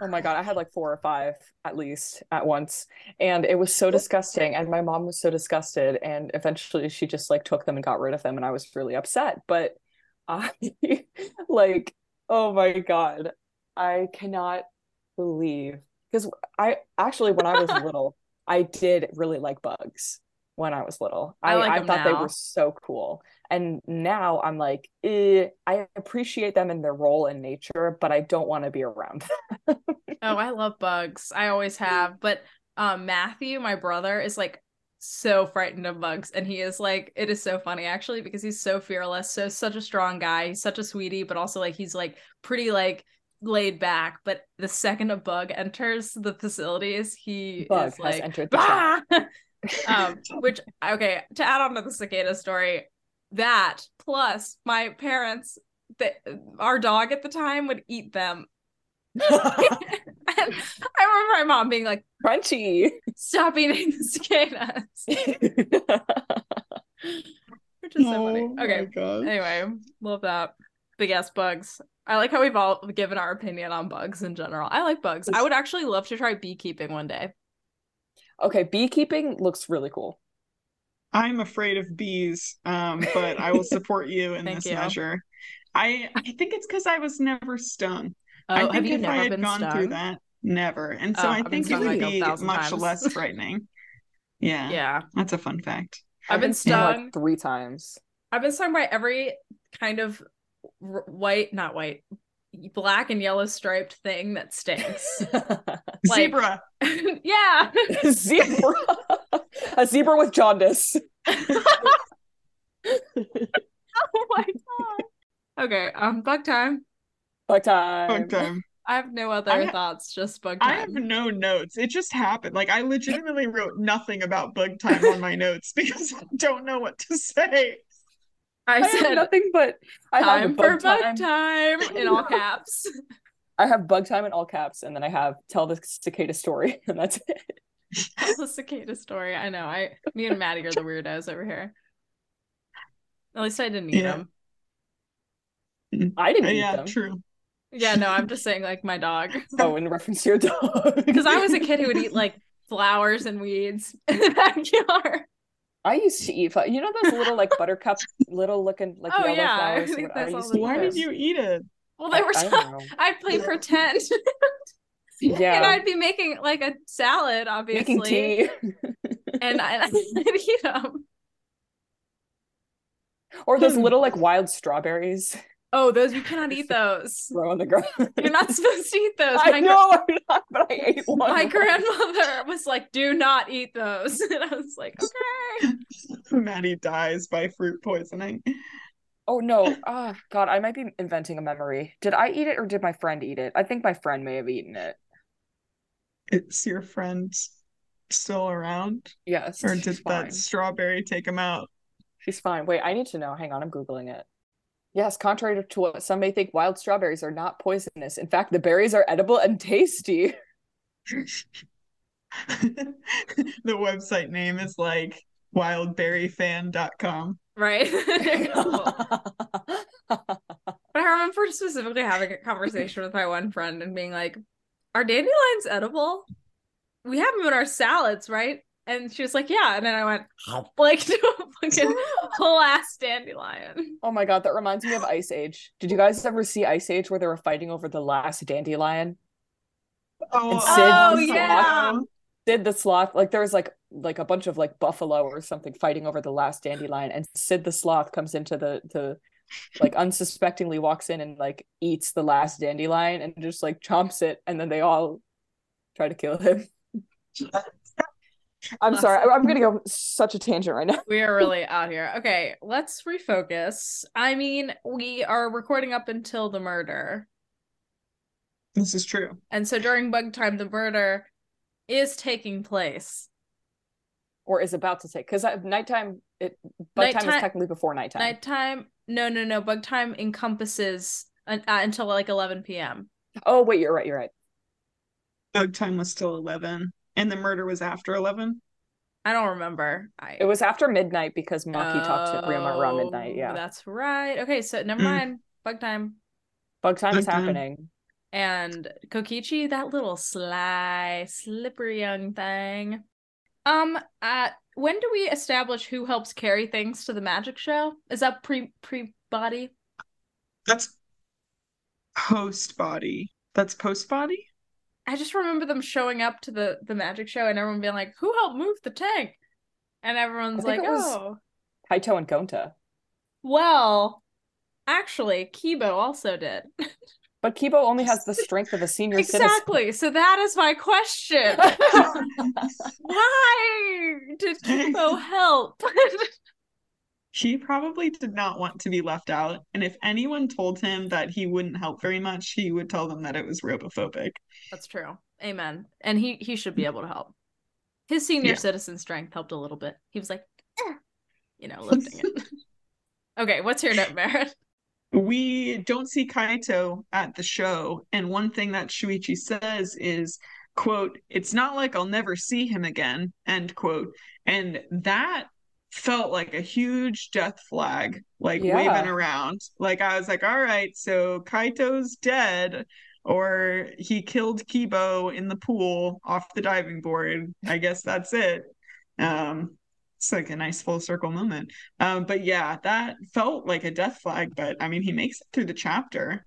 Oh my god, I had like four or five at least at once. And it was so disgusting. And my mom was so disgusted. And eventually she just like took them and got rid of them. And I was really upset. But [laughs] I like, oh my god. I cannot believe because I actually when I was [laughs] little, I did really like bugs when I was little. I I, like I, thought they were so cool. And now I'm like, eh, I appreciate them in their role in nature, but I don't want to be around them. [laughs] Oh, I love bugs. I always have. But um Matthew, my brother, is like so frightened of bugs. And he is like, it is so funny actually, because he's so fearless, so such a strong guy. He's such a sweetie, but also like he's like pretty like laid back. But the second a bug enters the facilities, he Bug is like entered the [laughs] "Ah!" [laughs] um, [laughs] which okay, to add on to the cicada story, that plus my parents that our dog at the time would eat them. and [laughs] [laughs] I remember my mom being like, Crunchy. "Stop eating the cicadas," which is so funny. Oh Okay, anyway, love that. Big ass bugs. I like how we've all given our opinion on bugs in general. I like bugs. I would actually love to try beekeeping one day. Okay, beekeeping looks really cool. I'm afraid of bees, um, but I will support you in [laughs] this you. measure. I I think it's because I was never stung. Oh, I have think you if never I had been gone stung? through that, never. And so Oh, I I've think it would like be much times. less frightening. Yeah, Yeah, that's a fun fact. I've been stung, stung. like three times. I've been stung by every kind of r- white, not white, black and yellow striped thing that stinks. [laughs] Like- Zebra. [laughs] yeah. [laughs] zebra. A zebra with jaundice. oh my god. Okay, um, bug time. Bug time. Bug time. I have no other ha- thoughts, just bug time. I have no notes. It just happened. Like I legitimately wrote nothing about bug time on my notes because I don't know what to say. I I have said nothing but I have bug for bug time. time in all [laughs] caps. I have bug time in all caps, and then I have tell the cicada story, [laughs] and that's it. tell the cicada story. I know. I, me and Maddie are the weirdos over here. At least I didn't eat Yeah. them. I didn't eat yeah, them. true. Yeah, no, I'm just saying like my dog. [laughs] Oh, in reference to your dog. Because I was a kid who would eat like flowers and weeds in the backyard. I used to eat. You know those little like buttercup, little looking like Oh, yellow yeah, I flowers. think I that's used all to Why did you eat it? Well, they were I, so, [laughs] I would play pretend. Yeah, and I'd be making like a salad, obviously. making tea. And I, [laughs] I'd eat them. or those Hmm. little like wild strawberries Oh, those you cannot [laughs] eat those. grow on the ground. You're not [laughs] supposed to eat those. I My gra- know I'm not, but I ate [laughs] one. My grandmother was like, "Do not eat those," and I was like, "Okay." Maddie dies by fruit poisoning. Oh no! Ah, God, I might be inventing a memory. Did I eat it or did my friend eat it? I think my friend may have eaten it. it. Is your friend still around? Yes, Or did fine. that strawberry take him out? She's fine. Wait, I need to know. Hang on, I'm googling it. Yes, contrary to what some may think, wild strawberries are not poisonous. In fact, the berries are edible and tasty. [laughs] the website name is like wildberryfan.com. Right. [laughs] but I remember specifically having a conversation with my one friend and being like, "Are dandelions edible? We have them in our salads, right?" And she was like, "Yeah." And then I went like [laughs] to a fucking [laughs] whole ass dandelion. oh my God, that reminds me of Ice Age. Did you guys ever see Ice Age where they were fighting over the last dandelion? Oh, And Sid Oh, the yeah. Sid the sloth, like there was like like a bunch of like buffalo or something fighting over the last dandelion, and Sid the sloth comes into the the like unsuspectingly walks in and like eats the last dandelion and just like chomps it, and then they all try to kill him. [laughs] I'm Bless sorry. I- I'm gonna go such a tangent right now. We are really out here. Okay, let's refocus. I mean, we are recording up until the murder. This is true. And so during bug time, the murder is taking place. Or is about to take because nighttime it bug time is technically before nighttime. Nighttime, no, no, no. Bug time encompasses un- uh, until like 11 p.m. Oh wait, you're right, you're right. Bug time was still 11, and the murder was after 11. I don't remember. I It was after midnight because Maki talked to Ryoma around midnight. Oh, Yeah. That's right. Okay, so [clears throat] never mind. Bug time. Bug time is time. happening. And Kokichi, that little sly, slippery young thing. Um, uh, when do we establish who helps carry things to the magic show? Is that pre pre body? That's post body. That's post body? I just remember them showing up to the the magic show and everyone being like, "Who helped move the tank?" And everyone's like, "Oh, Kaito and Gonta. well." Actually, Kibo also did. [laughs] But Kibo only has the strength of a senior [laughs] citizen. exactly. So that is my question. [laughs] Why did Kibo help? He probably did not want to be left out. And if anyone told him that he wouldn't help very much, he would tell them that it was robophobic. That's true. Amen. And he he should be able to help. His senior Yeah. citizen strength helped a little bit. He was like, "Eh," you know, lifting it. [laughs] okay, what's your note, Merritt? We don't see Kaito at the show. And one thing that Shuichi says is, quote, it's not like I'll never see him again, end quote. And that felt like a huge death flag, like Yeah. waving around. Like I was like, all right, so Kaito's dead, or he killed Keebo in the pool off the diving board. I guess that's it. Um, it's like a nice full circle moment. Um, but yeah, that felt like a death flag, but I mean, he makes it through the chapter.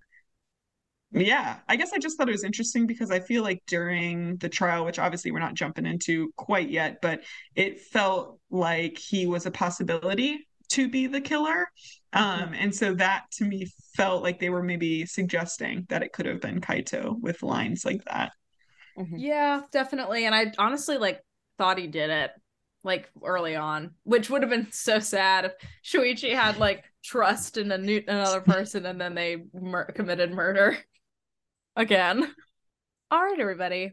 Yeah, I guess I just thought it was interesting because I feel like during the trial, which obviously we're not jumping into quite yet, but it felt like he was a possibility to be the killer. Um, and so that to me felt like they were maybe suggesting that it could have been Kaito with lines like that. Mhm. Yeah, definitely. And I honestly like thought he did it like early on, which would have been so sad if Shuichi had like trust in a new another person and then they mur- committed murder again. All right, everybody.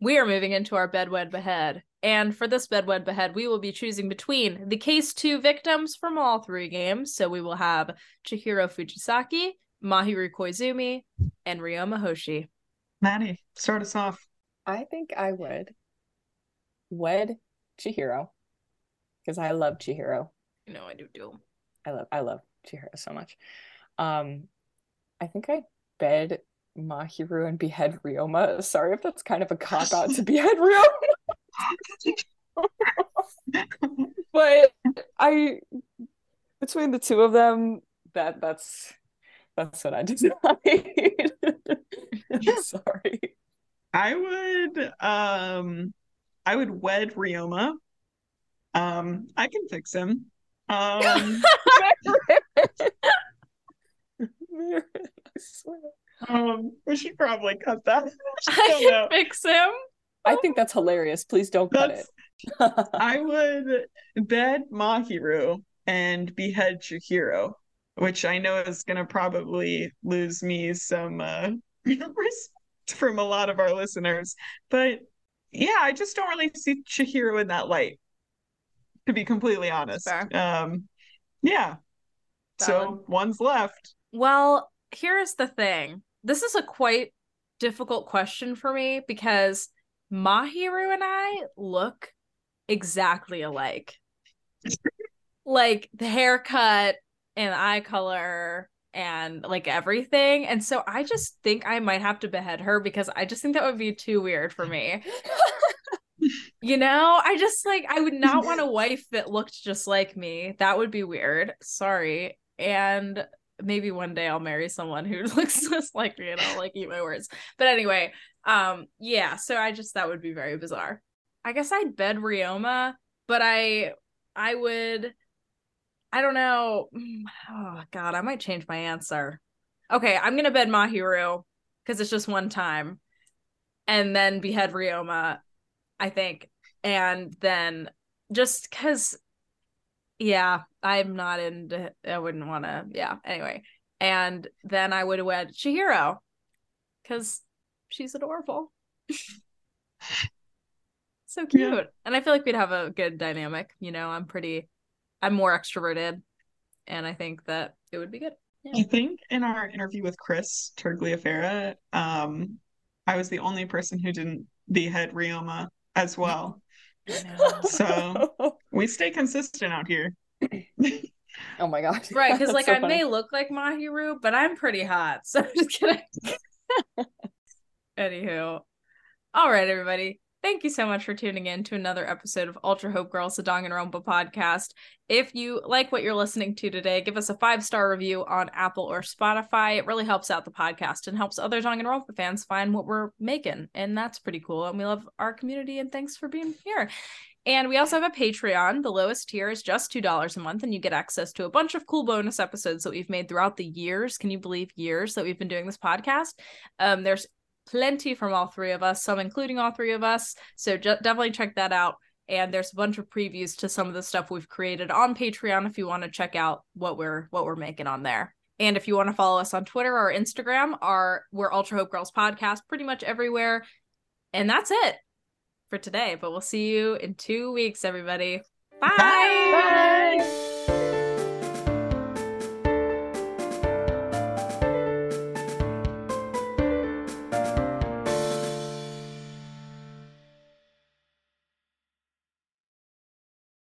We are moving into our bedwed behead. And for this bedwed behead, we will be choosing between the case two victims from all three games. So we will have Chihiro Fujisaki, Mahiru Koizumi, and Ryoma Hoshi. Maddie, start us off. I think I would wed Chihiro because I love Chihiro. You know, I do too. I love I love Chihiro so much. Um, I think I bed Mahiru and behead Ryoma. Sorry if that's kind of a cop out to [laughs] behead Ryoma, but I between the two of them, that that's that's what I decide. [laughs] Sorry. I would um I would wed Ryoma. Um I can fix him. [laughs] Um swear. um we should probably cut that. [laughs] I don't can know. fix him. I think that's hilarious. Please don't cut That's it. [laughs] I would bed Mahiru and behead Chihiro, which I know is gonna probably lose me some uh [laughs] respect from a lot of our listeners. But yeah, I just don't really see Chihiro in that light, to be completely honest. Um yeah. So Valid. one's left. Well, here's the thing. This is a quite difficult question for me because Mahiru and I look exactly alike. like the haircut and eye color and like everything. And so I just think I might have to behead her because I just think that would be too weird for me. [laughs] You know, I just like I would not want a wife that looked just like me. That would be weird. Sorry. And maybe one day I'll marry someone who [laughs] looks just like me and I'll like eat my words. But anyway, um yeah, so I just that would be very bizarre. I guess I'd bed Ryoma, but I I would I don't know. Oh god, I might change my answer. Okay, I'm to bed Mahiru cuz it's just one time. And then behead Ryoma, I think. And then just cuz yeah, I'm not into I wouldn't want to yeah, anyway. And then I would wed Chihiro cuz she's adorable. [laughs] so cute. Yeah. And I feel like we'd have a good dynamic, you know. I'm pretty I'm more extroverted and I think that it would be good. I think in our interview with Chris Tergliafera, um, I was the only person who didn't behead Ryoma as well. [laughs] So we stay consistent out here. [laughs] oh my gosh. [laughs] Right, because like so I funny. may look like Mahiru, but I'm pretty hot. [laughs] So I'm just kidding. Anywho. All right, everybody. Thank you so much for tuning in to another episode of Ultra Hope Girls, the Danganronpa podcast. If you like what you're listening to today, give us a five star review on Apple or Spotify. It really helps out the podcast and helps other Danganronpa fans find what we're making. And that's pretty cool. And we love our community. And thanks for being here. And we also have a Patreon. The lowest tier is just $2 a month, and you get access to a bunch of cool bonus episodes that we've made throughout the years. Can you believe years that we've been doing this podcast? Um, there's plenty from all three of us, some including all three of us. So ju- definitely check that out. And there's a bunch of previews to some of the stuff we've created on Patreon if you want to check out what we're what we're making on there. And if you want to follow us on Twitter or Instagram, our we're Ultra Hope Girls podcast pretty much everywhere. And that's it for today. But we'll see you in two weeks, everybody. Bye. Bye. Bye.